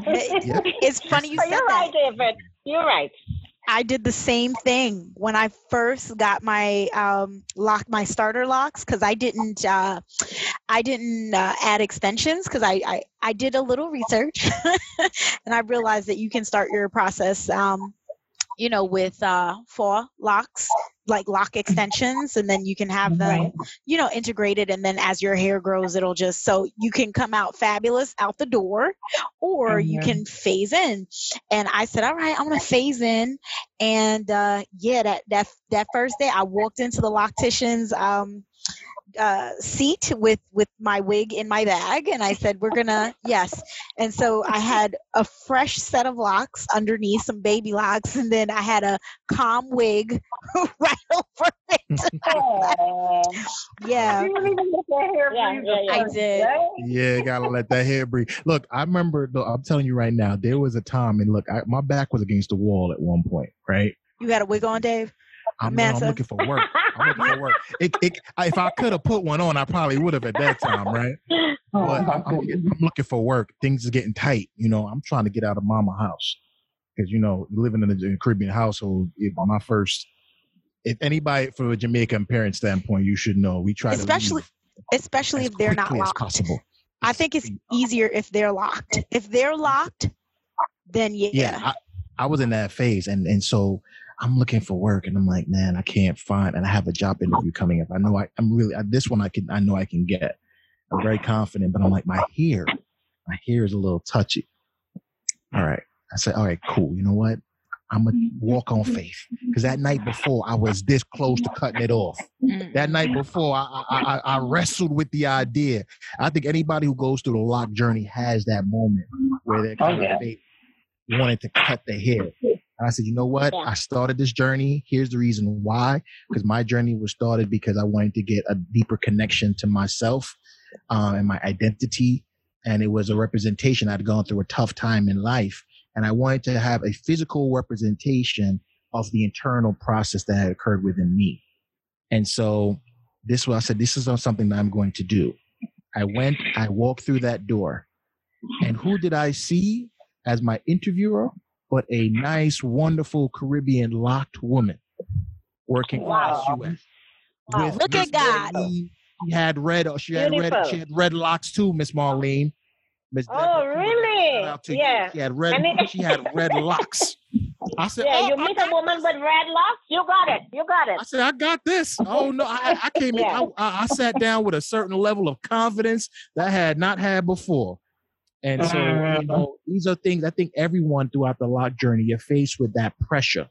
Speaker 6: Yep.
Speaker 4: It's funny you
Speaker 7: So
Speaker 4: said
Speaker 7: you're
Speaker 4: that.
Speaker 7: right, David. You're right.
Speaker 4: I did the same thing when I first got my um, lock, my starter locks, because I didn't, uh, I didn't uh, add extensions because I, I, I did a little research, and I realized that you can start your process, um, you know, with uh, four locks, like lock extensions, and then you can have them,
Speaker 5: Right.
Speaker 4: you know, integrated, and then as your hair grows, it'll just so you can come out fabulous out the door, or you
Speaker 5: Mhm.
Speaker 4: can phase in. And I said, all right, I'm gonna phase in. And uh, yeah, that that that first day, I walked into the loctician's um, uh, seat with with my wig in my bag, and I said, we're gonna yes. And so I had a fresh set of locks underneath, some baby locks, and then I had a calm wig right over it.
Speaker 5: Aw.
Speaker 4: yeah.
Speaker 5: You didn't even let that hair
Speaker 7: Yeah,
Speaker 5: breathe
Speaker 7: yeah, yeah.
Speaker 4: I did.
Speaker 6: Yeah, gotta let that hair breathe. Look, I remember. Look, I'm telling you right now, there was a time, and look, I, my back was against the wall at one point, right?
Speaker 4: You had a wig on, Dave?
Speaker 6: I'm, no, I'm looking for work. I'm looking for work. It, it, if I could have put one on, I probably would have at that time, right?
Speaker 5: Oh,
Speaker 6: But I'm, I'm, looking for work. Things are getting tight. You know, I'm trying to get out of mama house because you know, living in a, Caribbean household, it, my first. If anybody from a Jamaican parent standpoint, you should know we try
Speaker 4: Especially- Especially if they're not locked.
Speaker 6: possible.
Speaker 4: I think it's easier if they're locked. If they're locked, then yeah.
Speaker 6: yeah I, I was in that phase and and so i'm looking for work and i'm like man i can't find and i have a job interview coming up. I know I, i'm really I, this one i can i know i can get. I'm very confident but i'm like my hair my hair is a little touchy. All right. I said all right cool. You know what? I'm gonna walk on faith. Because that night before i was this close to cutting it off. That night mm-hmm. before I, I, I, I wrestled with the idea. I think anybody who goes through the lock journey has that moment where they're oh, kind
Speaker 5: yeah.
Speaker 6: of they wanted to cut their hair and I said, you know what?
Speaker 7: Yeah.
Speaker 6: I started this journey. Here's the reason why. Because my journey was started because I wanted to get a deeper connection to myself uh, and my identity. And it was a representation. I'd gone through a tough time in life. And I wanted to have a physical representation of the internal process that had occurred within me. And so this was, I said, this is not something that I'm going to do. I went, I walked through that door. And who did I see as my interviewer? But a nice, wonderful Caribbean locked woman working
Speaker 7: Wow.
Speaker 6: class US.
Speaker 7: Wow.
Speaker 4: Look at
Speaker 6: Miss
Speaker 4: God.
Speaker 6: Marlene. Uh, she had red. She had red. She had red locks too, Miss Marlene. Miss
Speaker 7: Oh,
Speaker 6: Deborah
Speaker 7: really?
Speaker 6: you.
Speaker 7: Yeah.
Speaker 6: She had red. She had red locks. I said,
Speaker 7: Yeah,
Speaker 6: oh,
Speaker 7: you meet a woman with red locks, you got it. You got it.
Speaker 6: I said, I got this. Oh no, I, I came in.
Speaker 7: Yeah.
Speaker 6: I, I, I sat down with a certain level of confidence that I had not had before. And so, you uh. know, these are things I think everyone throughout the lock journey, you're faced with that pressure.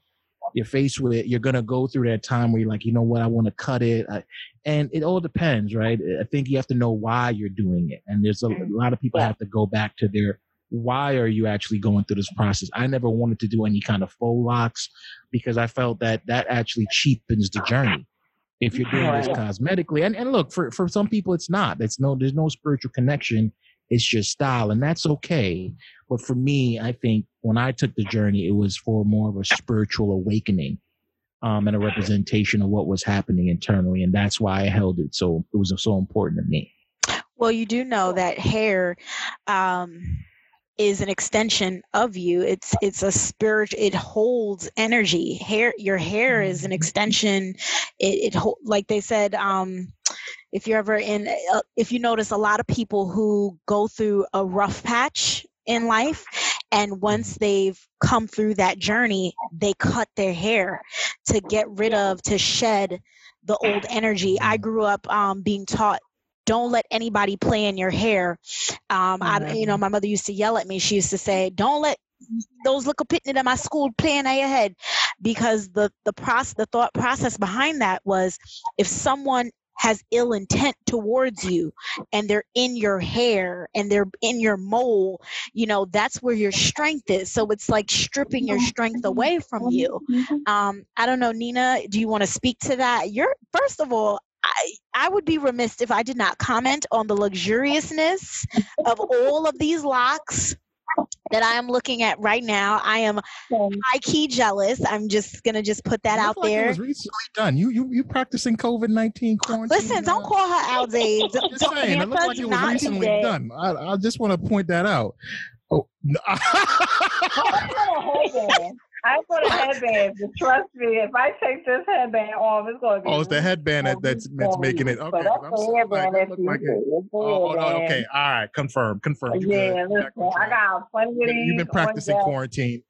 Speaker 6: You're faced with it. You're going to go through that time where you're like, you know what, I want to cut it. I, and it all depends, right? I think you have to know why you're doing it. And there's a, a lot of people have to go back to their why are you actually going through this process? I never wanted to do any kind of faux locks because I felt that that actually cheapens the journey. If you're doing this cosmetically, and, and look, for, for some people, it's not. It's no, there's no spiritual connection. It's your style, and that's okay. But for me, I think when I took the journey, it was for more of a spiritual awakening um, and a representation of what was happening internally. And that's why I held it so, it was so important to me.
Speaker 4: Well, you do know that hair um, is an extension of you. It's it's a spirit. It holds energy. Hair, your hair is an extension. It, it hol- like they said. Um, if you're ever in, uh, if you notice, a lot of people who go through a rough patch in life, and once they've come through that journey, they cut their hair to get rid of, to shed the old energy. I grew up um, being taught don't let anybody play in your hair. Um, I, you know, my mother used to yell at me. She used to say, "Don't let those little pitney in my school playing at your head," because the the process, the thought process behind that was, if someone has ill intent towards you and they're in your hair and they're in your mole you know that's where your strength is. So it's like stripping your mm-hmm. strength mm-hmm. away from mm-hmm. you. Um i don't know nina do you want to speak to that? You're first of all I, I would be remiss if I did not comment on the luxuriousness of all of these locks that I am looking at right now. I am high key jealous. I'm just gonna just put that
Speaker 6: It
Speaker 4: out
Speaker 6: looked like It
Speaker 4: there.
Speaker 6: was recently done. You you you practicing COVID nineteen quarantine?
Speaker 4: Listen, don't call her out, Dave.
Speaker 6: I'm just saying, it looked like it was recently
Speaker 4: today.
Speaker 6: done. I, I just want to point that out. Oh, no.
Speaker 5: I put a headband. I put a headband. But trust me, if I take this headband off, it's going to be.
Speaker 6: oh, it's the headband that, that's that's making it. Okay,
Speaker 5: that's
Speaker 6: I'm
Speaker 5: the headband
Speaker 6: that like
Speaker 5: see.
Speaker 6: it.
Speaker 5: It's the
Speaker 6: Oh, oh, okay, all right, confirm, confirm.
Speaker 5: Yeah. Listen, I got plenty of these.
Speaker 6: You've been practicing quarantine.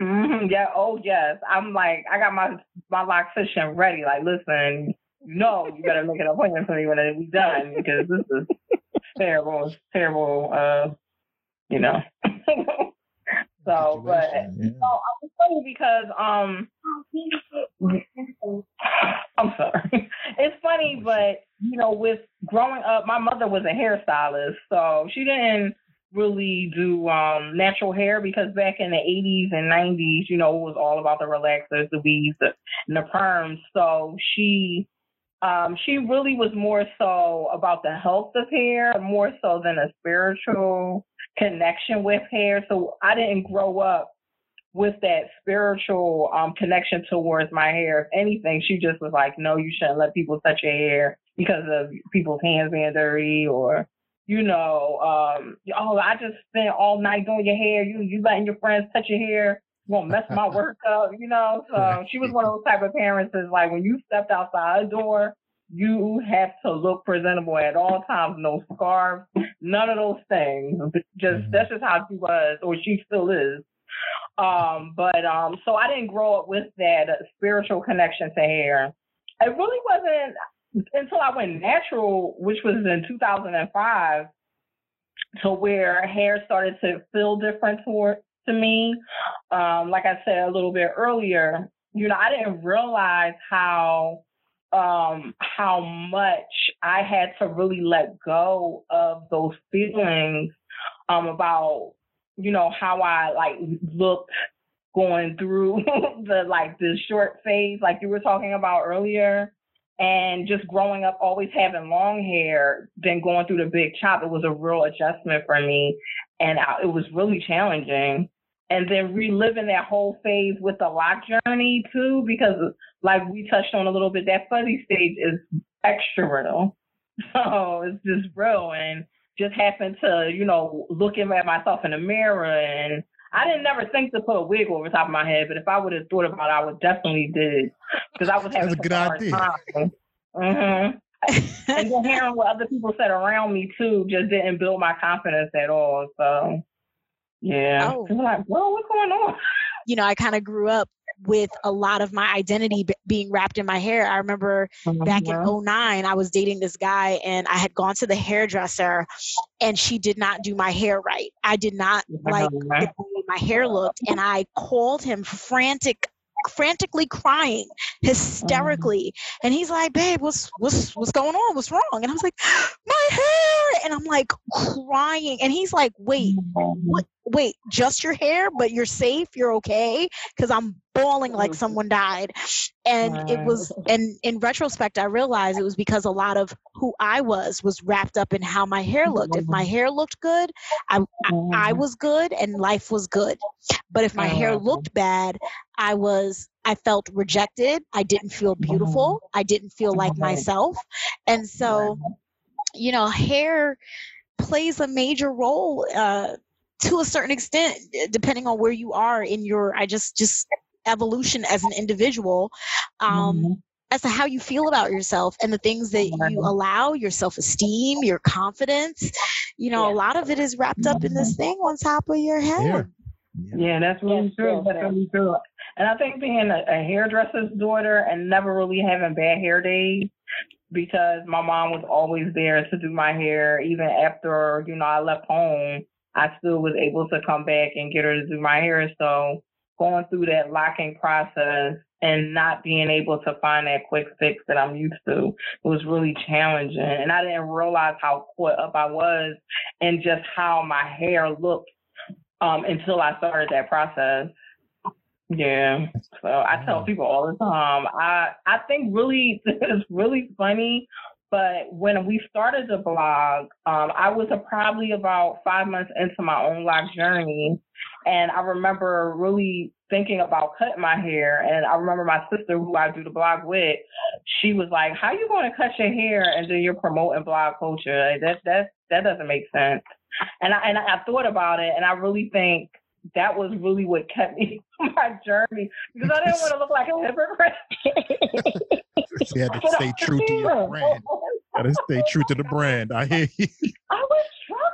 Speaker 5: hmm yeah. Oh yes. I'm like, I got my my lock session ready. Like, listen, no, you better make an appointment for me when it's done because this is terrible, It's terrible. Uh, you know. so, but
Speaker 6: Situation,
Speaker 5: so I'm funny because um, I'm sorry. It's funny, but you know, with growing up, my mother was a hairstylist, so she didn't really do um natural hair because back in the 80s and 90s, you know, it was all about the relaxers, the weaves, the, and the perms. So she um she really was more so about the health of hair, more so than a spiritual connection with hair. So I didn't grow up with that spiritual um connection towards my hair. If anything, she just was like, No, you shouldn't let people touch your hair because of people's hands being dirty or you know, um, oh, I just spent all night doing your hair. You you letting your friends touch your hair. You won't mess my work up, you know. So she was one of those type of parents that's like when you stepped outside the door, You have to look presentable at all times. No scarves, none of those things. Just
Speaker 1: Mhm.
Speaker 5: that's just how she was, or she still is. Um, but um, so I didn't grow up with that uh, spiritual connection to hair. It really wasn't until I went natural, which was in 2005, to where hair started to feel different toward to me. Um, like I said a little bit earlier, you know, I didn't realize how um how much I had to really let go of those feelings um about you know how I like looked going through the like the short phase like you were talking about earlier and just growing up always having long hair then going through the big chop it was a real adjustment for me and I, it was really challenging and then reliving that whole phase with the lock journey too because like we touched on a little bit that fuzzy stage is extra real so it's just real and just happened to you know looking at myself in the mirror and I didn't never think to put a wig over top of my head, but if I would have thought about it, I would definitely did because I was having
Speaker 6: That's a good
Speaker 5: hard
Speaker 6: idea.
Speaker 5: time. hmm and then hearing what other people said around me too just didn't build my confidence at all. So yeah,
Speaker 4: Oh.
Speaker 5: people like, whoa, what's going on?
Speaker 4: you know, I kind of grew up with a lot of my identity b- being wrapped in my hair. I remember back in
Speaker 5: Mhm.
Speaker 4: 09 i was dating this guy and i had gone to the hairdresser and she did not do my hair right i did not like the way my hair looked and i called him frantic frantically crying mm-hmm. hysterically. And he's like babe what's what's what's going on? What's wrong? And i was like my hair! And i'm like crying. And he's like wait mm-hmm. what wait just your hair but you're safe? You're okay? Because i'm bawling like mm-hmm. someone died. And it was and in retrospect i realized it was because a lot of who i was was wrapped up in how my hair looked. If my hair looked good i i, I was good and life was good. But if my hair
Speaker 5: Mhm.
Speaker 4: looked bad i was i felt rejected. I didn't feel beautiful. I didn't feel like myself. And so you know hair plays a major role uh, to a certain extent depending on where you are in your i just just evolution as an individual. Um. As to how you feel about yourself and the things that you
Speaker 5: mm-hmm.
Speaker 4: allow your self-esteem your confidence you know a lot of it is wrapped up in this mm-hmm. thing on top of your head
Speaker 1: yeah,
Speaker 5: Yeah, that's really
Speaker 7: Yes,
Speaker 5: true.
Speaker 7: yes,
Speaker 5: That's really true. And I think being a, a hairdresser's daughter and never really having bad hair days because my mom was always there to do my hair. Even after, you know, I left home, I still was able to come back and get her to do my hair. So going through that locking process and not being able to find that quick fix that I'm used to it was really challenging. And I didn't realize how caught up I was and just how my hair looked um, until I started that process. Yeah. So I tell people all the time. I I think really it's really funny. But when we started the blog, um, I was probably about five months into my own lock journey, and I remember really thinking about cutting my hair. And I remember my sister, who I do the blog with, she was like, "How you going to cut your hair and then you're promoting blog culture? Like, that that that doesn't make sense." And I and I thought about it, and I really think that was really what kept me on my journey because I didn't want to look like a hypocrite.
Speaker 6: You had to stay true to your brand. Gotta stay true to the brand. I hear you.
Speaker 5: I was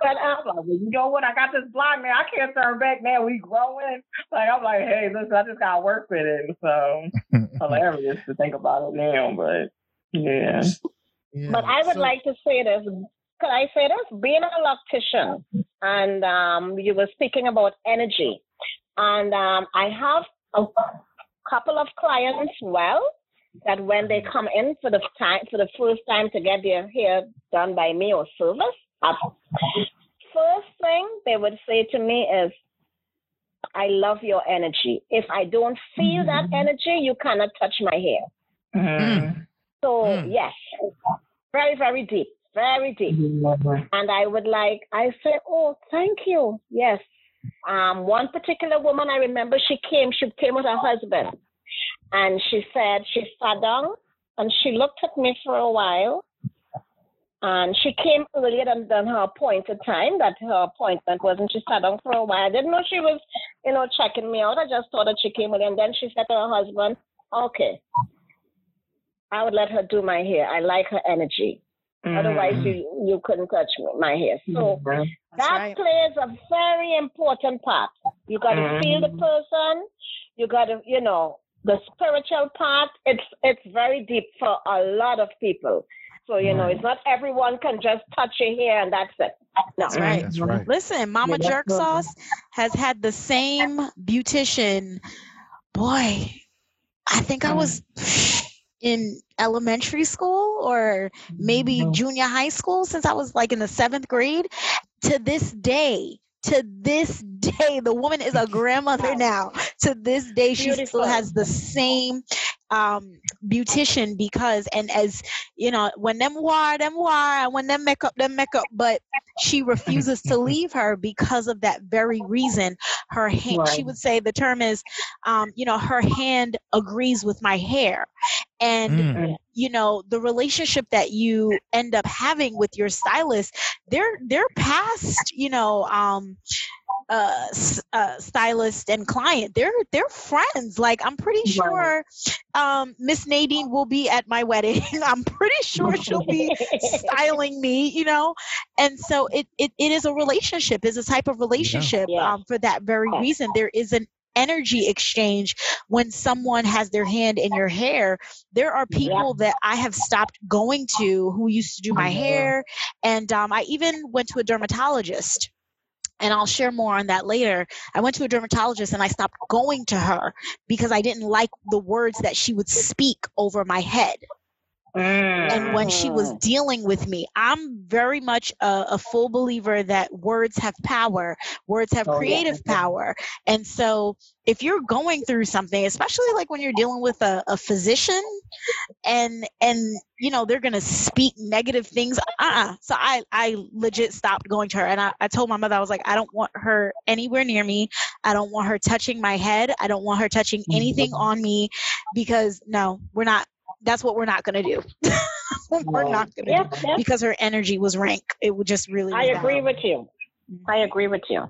Speaker 5: struggling. I was like, well, you know what? I got this blog man. I can't turn back man. We growing. Like I'm like, hey, listen, I just gotta work with it. So hilarious to think about it now, but yeah.
Speaker 1: Yeah.
Speaker 7: But I would
Speaker 1: So-
Speaker 7: like to say this. Could I say this? Being a loctician, and um, you were speaking about energy, and um, I have a couple of clients. Well, that when they come in for the time for the first time to get their hair done by me or service, first thing they would say to me is, "I love your energy. If I don't feel that energy, you cannot touch my hair."
Speaker 5: Mhm.
Speaker 7: So
Speaker 6: Mm.
Speaker 7: yes, very very deep, very deep. And I would like I say, oh, thank you. Yes. Um, one particular woman I remember, she came. She came with her husband, and she said she sat down and she looked at me for a while. And she came earlier than, than her appointed time. That her appointment was, and she sat down for a while. I didn't know she was, you know, checking me out. I just thought that she came early, and then she said to her husband, "Okay, I would let her do my hair. I like her energy. Otherwise,
Speaker 5: Mm-hmm.
Speaker 7: you you couldn't touch my hair. So
Speaker 2: Mhm.
Speaker 4: That's
Speaker 7: that
Speaker 4: right.
Speaker 7: plays a very important part. You got to feel the person. You got to, you know, the spiritual part. It's it's very deep for a lot of people. So you know, it's not everyone can just touch your hair and that's it. No.
Speaker 4: That's right.
Speaker 6: That's right.
Speaker 4: Listen, Mama
Speaker 5: Yeah,
Speaker 4: Jerk. Sauce has had the same beautician. Boy, I think I was in elementary school or maybe
Speaker 5: Mhm.
Speaker 4: junior high school since I was like in the seventh grade. To this day, to this day, the woman is a grandmother now. To this day, she still has the same um beautician because and as you know when them war them war and when them make up them make up but she refuses to leave her because of that very reason. Her hand she would say the term is um you know her hand agrees with my hair. And
Speaker 6: Mm.
Speaker 4: you know the relationship that you end up having with your stylist they're they're past you know um uh, uh stylist and client. They're they're friends. Like i'm pretty
Speaker 5: Right.
Speaker 4: sure um miss nadine will be at my wedding. I'm pretty sure she'll be styling me you know? And so it it, it is a relationship. It's a type of relationship
Speaker 7: Yeah.
Speaker 4: um for that very reason. There is an energy exchange when someone has their hand in your hair. There are people that i have stopped going to who used to do my hair. And um, i even went to a dermatologist and I'll share more on that later. I went to a dermatologist and I stopped going to her because I didn't like the words that she would speak over my head.
Speaker 5: Mm.
Speaker 4: And when she was
Speaker 7: Mhm.
Speaker 4: dealing with me, I'm very much a, a full believer that words have power, words have
Speaker 5: Oh, yeah.
Speaker 4: creative power. And so if you're going through something, especially like when you're dealing with a, a physician and and you know they're gonna speak negative things uh-uh. so i i legit stopped going to her and I, I told my mother i was like i don't want her anywhere near me i don't want her touching my head i don't want her touching anything on me because no we're not that's what we're not gonna do we're not gonna
Speaker 7: Yep,
Speaker 4: do
Speaker 7: yep.
Speaker 4: because her energy was rank it would just really
Speaker 7: I
Speaker 4: was down.
Speaker 7: agree with you. I agree with you.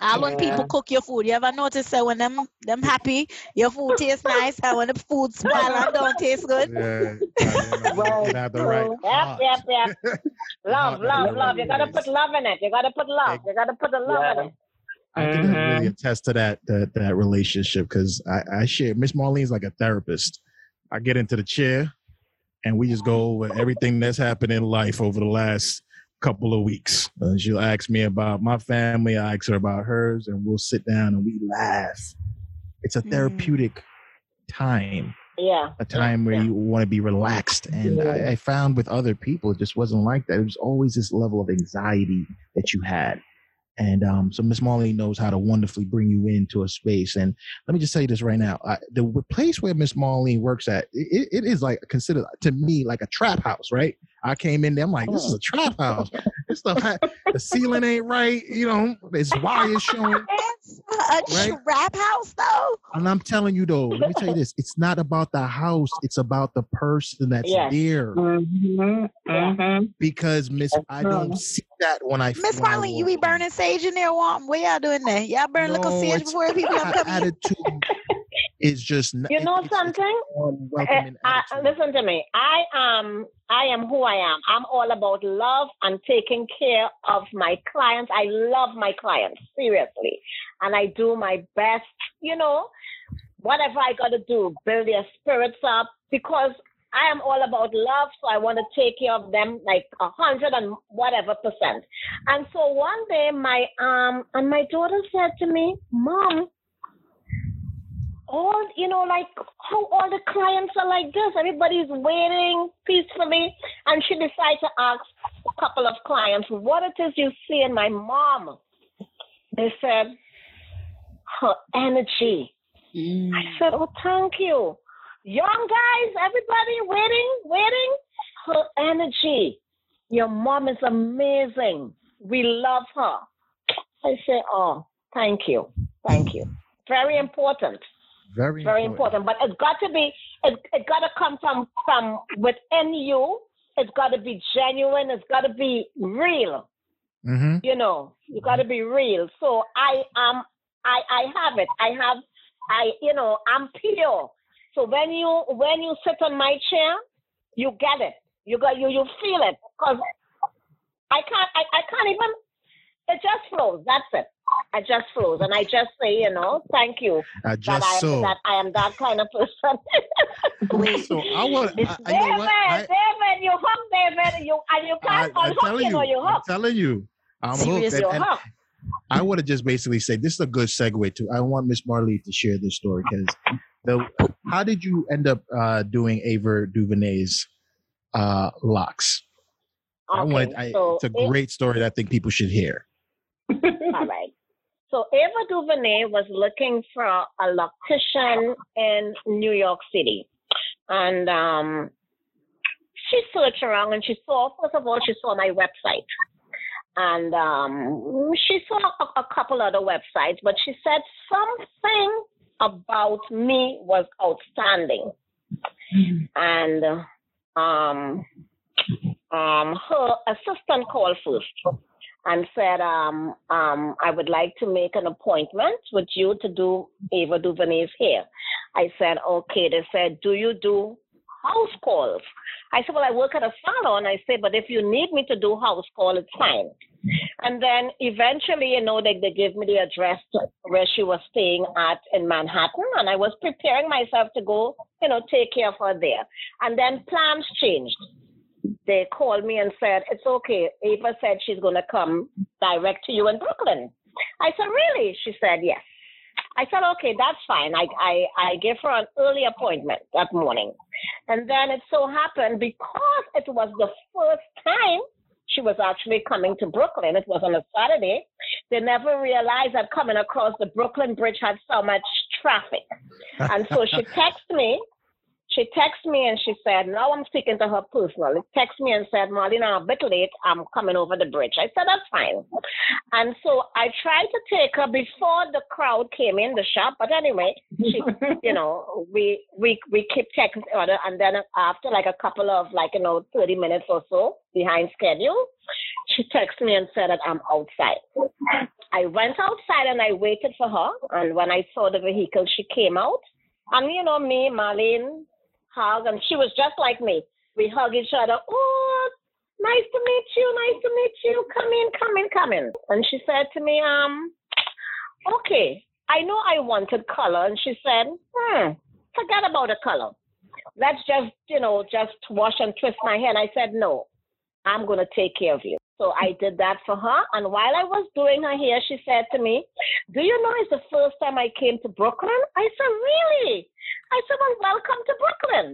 Speaker 4: All when people cook your food, you ever notice that when them them happy, your food tastes nice, and when the food spoil and don't taste good,
Speaker 6: Yeah, you know, have the right.
Speaker 7: Yep, yep, yep. Love, love, love. You gotta put love in it. You gotta put love. You gotta put the love in it.
Speaker 6: I can really
Speaker 5: Mhm.
Speaker 6: attest to that that that relationship because I, I share Miss Marlene's like a therapist. I get into the chair and we just go over everything that's happened in life over the last couple of weeks. Uh, she'll ask me about my family, I ask her about hers, and we'll sit down and we laugh. It's a
Speaker 4: Mm.
Speaker 6: therapeutic time,
Speaker 7: Yeah.
Speaker 6: a time where
Speaker 7: yeah.
Speaker 6: you want to be relaxed. And I, I found with other people, it just wasn't like that. It was always this level of anxiety that you had. And um, so Miss Marlene knows how to wonderfully bring you into a space. And let me just tell you this right now: I, the place where Miss Marlene works at, it, it is like considered to me like a trap house, right? I came in there, I'm like, this is a trap house. This stuff, the ceiling ain't right, you know, there's wires showing.
Speaker 4: a
Speaker 6: Right.
Speaker 4: trap house though.
Speaker 6: And I'm telling you though, let me tell you this: it's not about the house; it's about the person that's
Speaker 7: Yes.
Speaker 6: there.
Speaker 5: Mhm. Mhm.
Speaker 6: Because Miss, I don't see that when I
Speaker 4: Miss
Speaker 6: when I
Speaker 4: Marlene, you
Speaker 6: walk
Speaker 4: be burning sage in there. What, what y'all doing there? Y'all burn little sage before people
Speaker 6: Her
Speaker 4: come in.
Speaker 6: attitude is just
Speaker 7: You know something? Uh, I, listen to me. I am I am who I am. I'm all about love and taking care of my clients. I love my clients seriously, and I do my best. You know, whatever I got to do, build their spirits up because I am all about love. So I want to take care of them like a hundred and whatever percent. And so one day, my um and my daughter said to me, "Mom." All you know like how all the clients are like this. Everybody's waiting peacefully and she decides to ask a couple of clients what it is you see in my mom? They said her energy. Mm. I said oh thank you. Young guys everybody waiting waiting? Her energy. Your mom is amazing. We love her. I say oh thank you. Thank you. Very important
Speaker 6: very
Speaker 7: very important. But it's got to be, it, it got to come from from within you. It's got to be genuine. It's got to be real.
Speaker 6: hmm
Speaker 7: You know, you got to be real. So I am, I I have it. I have, I you know, I'm pure. So when you when you sit on my chair, you get it. You got you you feel it because I can't I, I can't even. It just flows. That's it. I just flows, and I just say, you know, thank you
Speaker 6: I
Speaker 7: that
Speaker 6: just
Speaker 7: I
Speaker 6: saw.
Speaker 7: that I am that kind of person.
Speaker 4: Wait,
Speaker 6: So I want. I, I, you
Speaker 7: David,
Speaker 6: know what? I,
Speaker 7: David, you hook David, you and you can't
Speaker 6: I'm
Speaker 7: unhook
Speaker 6: you.
Speaker 7: or you
Speaker 6: I'm
Speaker 7: hook.
Speaker 6: telling you. I'm hooked. And, and. I want to just basically say this is a good segue to. I want Miss Marley to share this story because the how did you end up uh, doing Ava DuVernay's uh, locks? I want. I,
Speaker 7: so
Speaker 6: it's a great story that I think people should hear.
Speaker 7: All right. So Ava DuVernay was looking for a loctician in New York City. And um, she searched around and she saw, first of all, she saw my website. And um, she saw a, a couple other websites, but she said something about me was outstanding. And um, um, her assistant called first and said, um, um, I would like to make an appointment with you to do Ava DuVernay's hair. I said, okay. They said, do you do house calls? I said, well, I work at a salon. I said, but if you need me to do house call, it's fine. And then eventually, you know, they, they gave me the address where she was staying at in Manhattan, and I was preparing myself to go, you know, take care of her there. And then plans changed they called me and said, It's okay. Ava said she's going to come direct to you in Brooklyn. I said, Really? She said, Yes. I said, Okay, that's fine. I, I, I gave her an early appointment that morning. And then it so happened because it was the first time she was actually coming to Brooklyn, it was on a Saturday, they never realized that coming across the Brooklyn Bridge had so much traffic. And so she texted me she texted me and she said, now I'm speaking to her personally. Texted me and said, Marlene, I'm a bit late. I'm coming over the bridge. I said, that's fine. And so I tried to take her before the crowd came in the shop. But anyway, she, you know, we, we, we kept checking order. And then after like a couple of like, you know, 30 minutes or so behind schedule, she texted me and said that I'm outside. I went outside and I waited for her. And when I saw the vehicle, she came out. And you know, me, Marlene, hug, and she was just like me. We hug each other. Oh, nice to meet you. Nice to meet you. Come in, come in, come in. And she said to me, um, okay, I know I wanted color. And she said, hmm, forget about the color. Let's just, you know, just wash and twist my hair. And I said, no, I'm going to take care of you. So I did that for her. And while I was doing her hair, she said to me, Do you know it's the first time I came to Brooklyn? I said, Really? I said, Well, welcome to Brooklyn.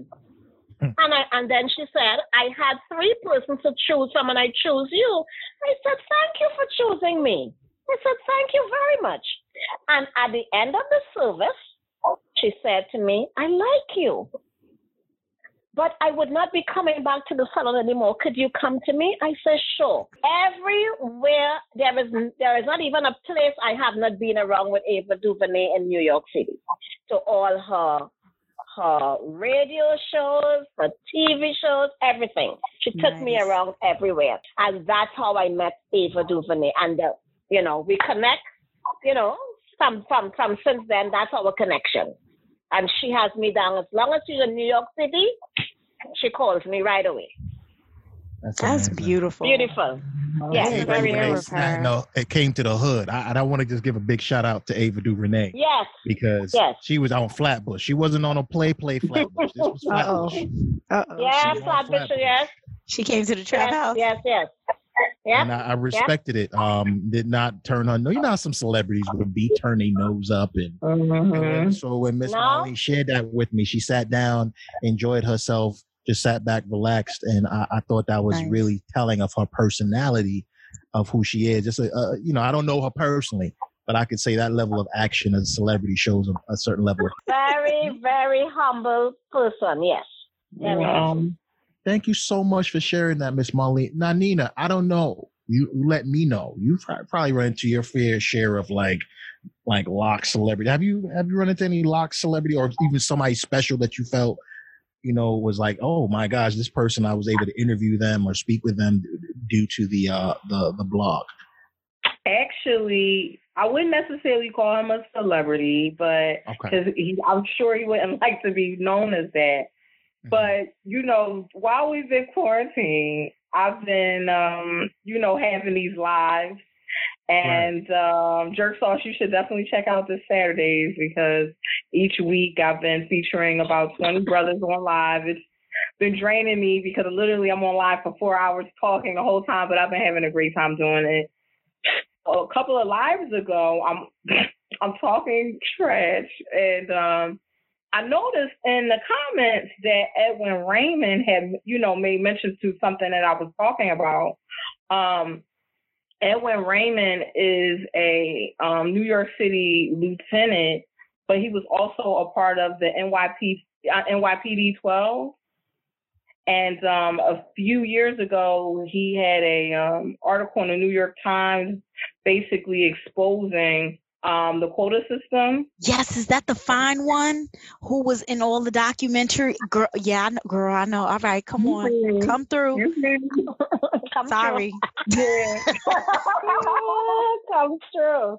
Speaker 7: Hmm. and I and then she said, I had three persons to choose from and I chose you. I said, Thank you for choosing me. I said, Thank you very much. And at the end of the service, she said to me, I like you but I would not be coming back to the salon anymore. Could you come to me? I said, sure. Everywhere there is there is not even a place I have not been around with Ava DuVernay in New York City. So all her her radio shows, her TV shows, everything. She took me around everywhere, and that's how I met Ava DuVernay. And uh, you know, we connect. You know, from from from since then, that's our connection and she has me down. As long as she's in New York City, she calls me right away.
Speaker 4: That's
Speaker 6: amazing.
Speaker 4: beautiful.
Speaker 7: Beautiful. Yes,
Speaker 6: Ava
Speaker 7: very
Speaker 6: DuVernay
Speaker 7: nice.
Speaker 6: snack- No, it came to the hood. I, and I want to just give a big shout out to Ava DuVernay
Speaker 7: Yes,
Speaker 6: because
Speaker 7: Yes.
Speaker 6: she was on Flatbush. She wasn't on a play play Flatbush. This was
Speaker 4: Uh-oh. Uh-oh.
Speaker 7: yes,
Speaker 6: was on
Speaker 7: Flat Bishop,
Speaker 6: Flatbush.
Speaker 7: yes,
Speaker 4: She came to the trap
Speaker 7: yes,
Speaker 4: house.
Speaker 7: yes, yes. Yep.
Speaker 6: And I, I respected it. Um, did not turn her. No, you know how some celebrities would be turning their nose up and
Speaker 5: Mhm.
Speaker 6: So when Miss
Speaker 7: No.
Speaker 6: Molly shared that with me, she sat down, enjoyed herself, just sat back, relaxed, and I, I thought that was
Speaker 4: Nice.
Speaker 6: really telling of her personality, of who she is. Just a, uh, you know, I don't know her personally, but I could say that level of action as a celebrity shows a, a certain level. of
Speaker 7: Very, very humble person. Yes. Very humble.
Speaker 5: Um,
Speaker 6: Thank you so much for sharing that, Miss Molly. Now, Nina, I don't know. You, you let me know. You probably run into your fair share of like, like lock celebrity. Have you have you run into any lock celebrity or even somebody special that you felt, you know, was like, oh my gosh, this person I was able to interview them or speak with them due to the uh the the blog.
Speaker 5: actually, I wouldn't necessarily call him a celebrity, but because
Speaker 6: Okay.
Speaker 5: I'm sure he wouldn't like to be known as that.
Speaker 6: Mm-hmm.
Speaker 5: But you know, while we've been quarantined, I've been, um, you know, having these lives. And um, Jerk Sauce, you should definitely check out this Saturdays because each week I've been featuring about 20 brothers on live. It's been draining me because literally I'm on live for four hours talking the whole time, but I've been having a great time doing it. A couple of lives ago, I'm I'm talking trash, and um, I noticed in the comments that Edwin Raymond had, you know, made mention to something that I was talking about. Um, Edwin Raymond is a um, New York City lieutenant, but he was also a part of the NYP, uh, NYPD 12. And um, a few years ago, he had a um, article in the New York Times, basically exposing um, the quota system.
Speaker 4: Yes, is that the fine one who was in all the documentary? Girl, yeah, I know, girl, I know. All right, come on,
Speaker 5: Mhm.
Speaker 4: come through.
Speaker 7: Come
Speaker 4: Sorry.
Speaker 5: Yeah.
Speaker 7: Come true.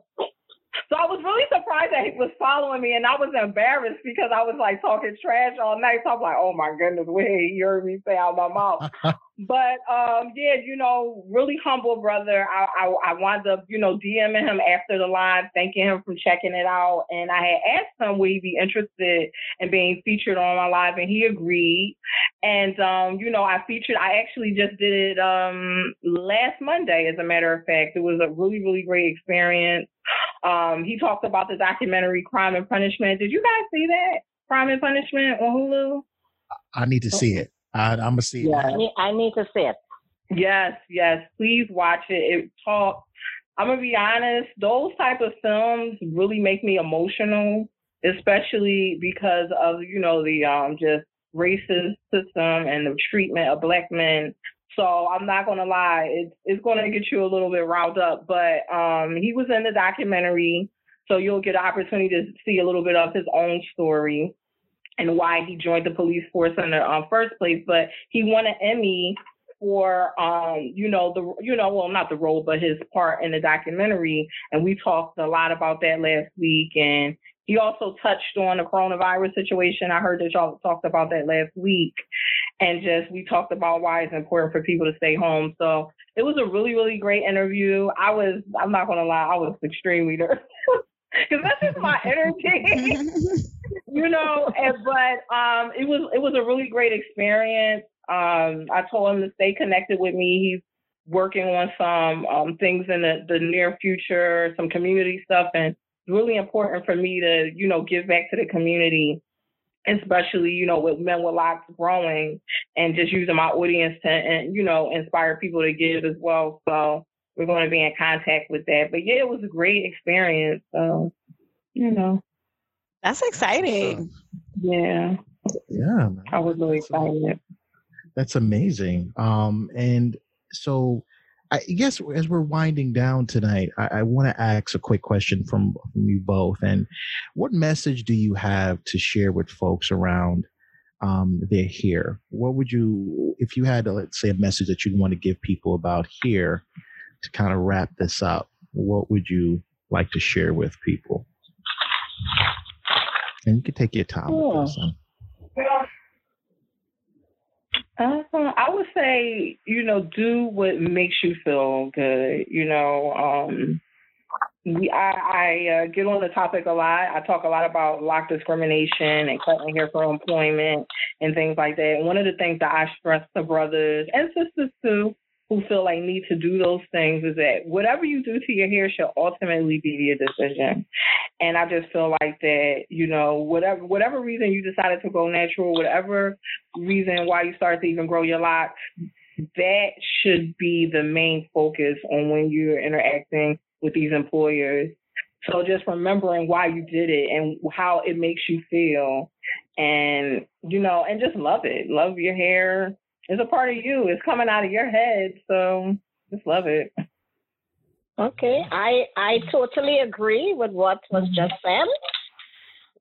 Speaker 5: So I was really surprised that he was following me, and I was embarrassed because I was like talking trash all night. So I'm like, oh my goodness, wait, he heard me say out my mouth. but um, yeah, you know, really humble brother. I, I I wound up, you know, DMing him after the live, thanking him for checking it out, and I had asked him would he be interested in being featured on my live, and he agreed. And um, you know, I featured. I actually just did it um last Monday, as a matter of fact. It was a really really great experience. Um, he talked about the documentary Crime and Punishment. Did you guys see that? Crime and Punishment on Hulu?
Speaker 6: I need to see it. I, I'm gonna see it.
Speaker 5: Yeah.
Speaker 7: I need, I need to see it.
Speaker 5: Yes, yes. Please watch it. It talk. I'm gonna be honest. Those type of films really make me emotional, especially because of you know the um just racist system and the treatment of black men. So I'm not gonna lie, it's it's gonna get you a little bit riled up. But um, he was in the documentary, so you'll get an opportunity to see a little bit of his own story and why he joined the police force in the um, first place. But he won an Emmy for um, you know, the you know, well not the role, but his part in the documentary. And we talked a lot about that last week and he also touched on the coronavirus situation. I heard that y'all talked about that last week. And just we talked about why it's important for people to stay home. So it was a really, really great interview. I was I'm not gonna lie, I was extremely nervous. Because that's just my energy you know, and, but um, it was it was a really great experience. Um, I told him to stay connected with me. He's working on some um, things in the, the near future, some community stuff, and it's really important for me to you know give back to the community, especially you know with Men with Locks growing, and just using my audience to and you know inspire people to give as well. So we're going to be in contact with that. But yeah, it was a great experience. So you know.
Speaker 4: That's exciting.
Speaker 5: Yeah,
Speaker 6: Yeah, man.
Speaker 5: I was really excited.
Speaker 6: That's amazing. Um, and so I guess as we're winding down tonight, I, I want to ask a quick question from, from you both. And what message do you have to share with folks around um, their here? What would you, if you had, let's say, a message that you'd want to give people about here to kind of wrap this up, what would you like to share with people? And you can take your time with this.
Speaker 5: Uh, I would say, you know, do what makes you feel good. You know, um, we I, I uh, get on the topic a lot. I talk a lot about lock discrimination and cutting hair for employment and things like that. And one of the things that I stress to brothers and sisters too who feel like need to do those things is that whatever you do to your hair should ultimately be your decision. And I just feel like that, you know, whatever whatever reason you decided to go natural, whatever reason why you started to even grow your locks, that should be the main focus on when you're interacting with these employers. So just remembering why you did it and how it makes you feel and you know, and just love it. Love your hair. It's a part of you. It's coming out of your head. So just love it.
Speaker 7: Okay, I I totally agree with what was just said.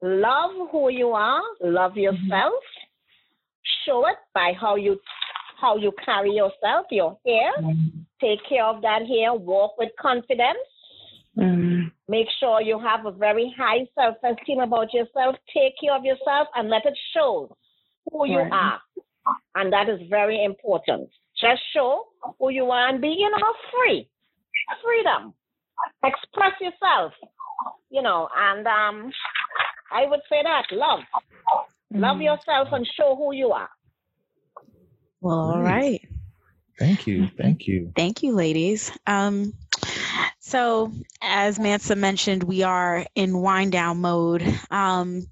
Speaker 7: Love who you are, love yourself. Show it by how you how you carry yourself, your hair. Take care of that hair. Walk with confidence.
Speaker 5: Mm.
Speaker 7: Make sure you have a very high self esteem about yourself. Take care of yourself and let it show who you
Speaker 5: Right.
Speaker 7: are. And that is very important. Just show who you are and be, you know, free. Freedom. Express yourself. You know, and um I would say that love. Love yourself and show who you are.
Speaker 4: Well, all
Speaker 6: Great.
Speaker 4: right.
Speaker 6: Thank you. Thank you.
Speaker 4: Thank you, ladies. Um, so, as Mansa mentioned, we are in wind down mode. Um,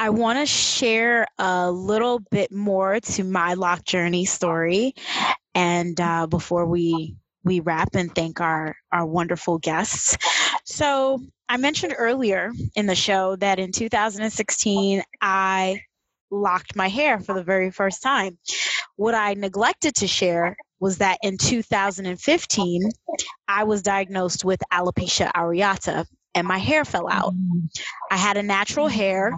Speaker 4: I want to share a little bit more to my lock journey story, and uh, before we we wrap and thank our our wonderful guests. So, I mentioned earlier in the show that in 2016 I locked my hair for the very first time. What I neglected to share was that in 2015, I was diagnosed with alopecia areata and my hair fell out. I had a natural hair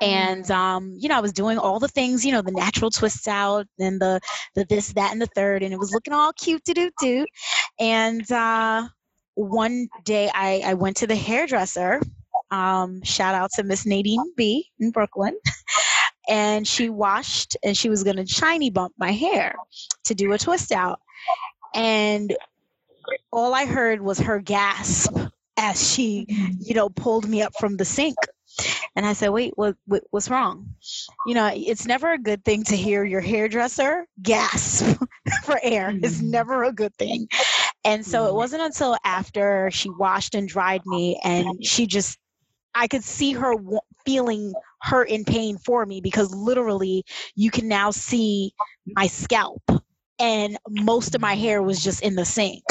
Speaker 4: and um, you know, I was doing all the things, you know, the natural twists out and the the this, that, and the third, and it was looking all cute to do do. And uh one day I, I went to the hairdresser. Um, shout out to Miss Nadine B in Brooklyn. and she washed and she was going to shiny bump my hair to do a twist out and all i heard was her gasp as she you know pulled me up from the sink and i said wait what, what what's wrong? You know it's never a good thing to hear your hairdresser gasp for air. It's mm-hmm. never a good thing. And so it mm-hmm. wasn't until after she washed and dried me and she just I could see her w- feeling hurt and pain for me because literally you can now see my scalp and most of my hair was just in the sink.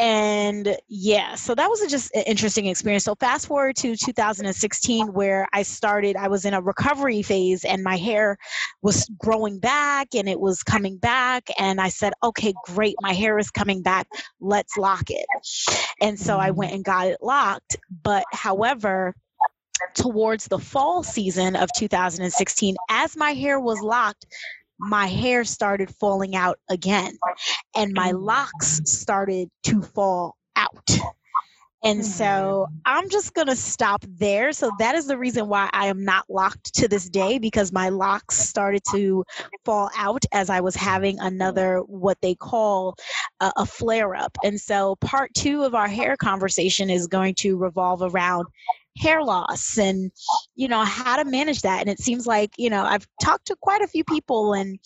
Speaker 4: And yeah, so that was just an interesting experience. So fast forward to 2016 where I started I was in a recovery phase and my hair was growing back and it was coming back and I said, "Okay, great. My hair is coming back. Let's lock it." And so I went and got it locked, but however, towards the fall season of 2016 as my hair was locked my hair started falling out again and my mm. locks started to fall out and so mm. I'm just going to stop there. So that is the reason why I am not locked to this day because my locks started to fall out as I was having another, what they call a, a flare up. And so part two of our hair conversation is going to revolve around hair loss and you know how to manage that and it seems like you know i've talked to quite a few people and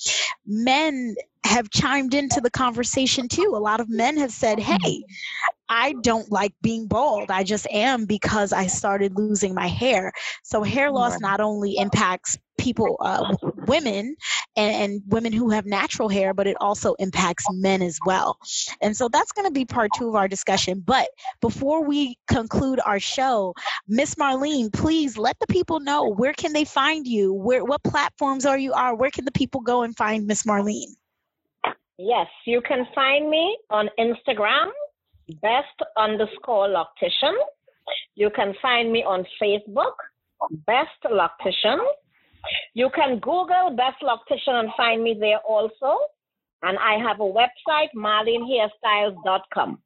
Speaker 4: men have chimed into the conversation too a lot of men have said hey I don't like being bald. I just am because I started losing my hair. So hair loss not only impacts people, uh, women, and, and women who have natural hair, but it also impacts men as well. And so that's going to be part two of our discussion. But before we conclude our show, Miss Marlene, please let the people know where can they find you? Where what platforms are you are? Where can the people go and find Miss Marlene?
Speaker 7: Yes, you can find me on Instagram, best underscore loctician. You can find me on Facebook, best loctician. You can Google best loctician and find me there also. And I have a website, marlenehairstyles.com.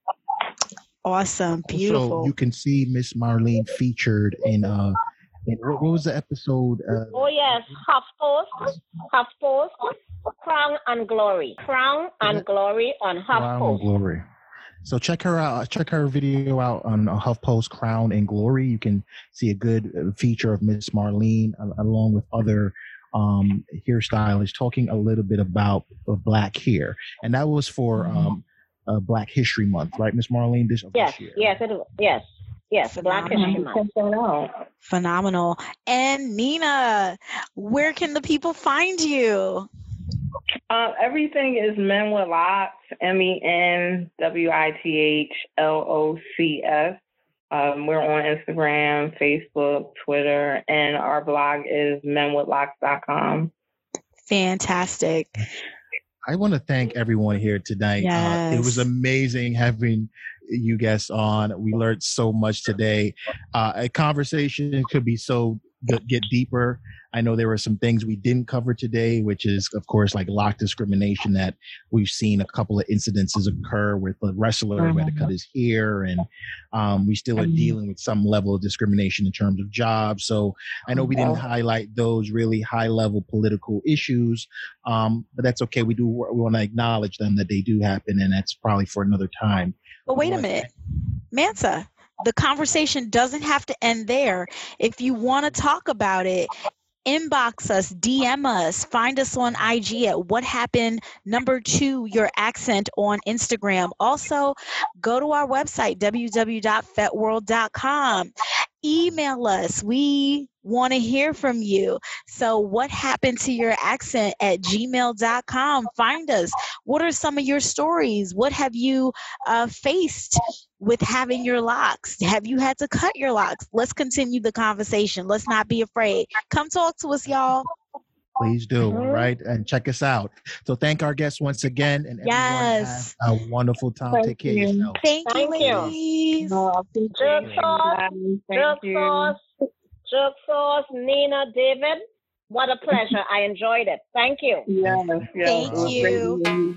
Speaker 4: Awesome, beautiful.
Speaker 6: So you can see Miss Marlene featured in uh in what, what was the episode? Uh,
Speaker 7: Oh yes, HuffPost, HuffPost, Crown and Glory, Crown and Glory on
Speaker 6: Crown and Glory. So check her out. Check her video out on uh, HuffPost Crown and Glory. You can see a good uh, feature of Miss Marlene along with other um, hairstylists talking a little bit about black hair, and that was for um, uh, Black History Month, right, Miss Marlene? This, of
Speaker 7: Yes,
Speaker 6: this year.
Speaker 7: yes, it is. Yes, yes, Black
Speaker 4: Phenomenal.
Speaker 7: History Month.
Speaker 5: Check.
Speaker 4: Phenomenal. And Nina, where can the people find you?
Speaker 5: Um, everything is Men with Locs, M E N W I T H L O C S. Um, we're on Instagram, Facebook, Twitter, and our blog is menwithlocs.com.
Speaker 4: Fantastic.
Speaker 6: I want to thank everyone here tonight. Uh, it was amazing having you guests on. We learned so much today. Uh, a conversation could be so get get deeper. I know there were some things we didn't cover today, which is, of course, like lock discrimination that we've seen a couple of incidences occur with the wrestler who had to cut his hair, and um, we still are dealing with some level of discrimination in terms of jobs. So I know we didn't highlight those really high level political issues, um, but that's okay. We do we want to acknowledge them that they do happen, and that's probably for another time.
Speaker 4: But wait a minute, Mansa. The conversation doesn't have to end there. If you want to talk about it, inbox us, DM us, find us on IG at what happened number two your accent on Instagram. Also, go to our website www.fetworld.com. Email us. We want to hear from you. So, what happened to your accent at gmail.com? Find us. What are some of your stories? What have you uh, faced with having your locks? Have you had to cut your locks? Let's continue the conversation. Let's not be afraid. Come talk to us, y'all.
Speaker 6: Please do, mm-hmm. right? And check us out. So thank our guests once again and
Speaker 4: yes.
Speaker 6: a wonderful time.
Speaker 5: Thank
Speaker 6: Take care of
Speaker 5: you.
Speaker 6: yourself.
Speaker 4: Thank,
Speaker 7: Thank
Speaker 4: you,
Speaker 7: you.
Speaker 4: ladies.
Speaker 5: No,
Speaker 7: Jerk sauce,
Speaker 5: Thank you.
Speaker 7: sauce, jerk sauce, Nina, David. What a pleasure. I enjoyed it. Thank you.
Speaker 5: Yes, yes.
Speaker 4: Thank
Speaker 5: it was
Speaker 4: you.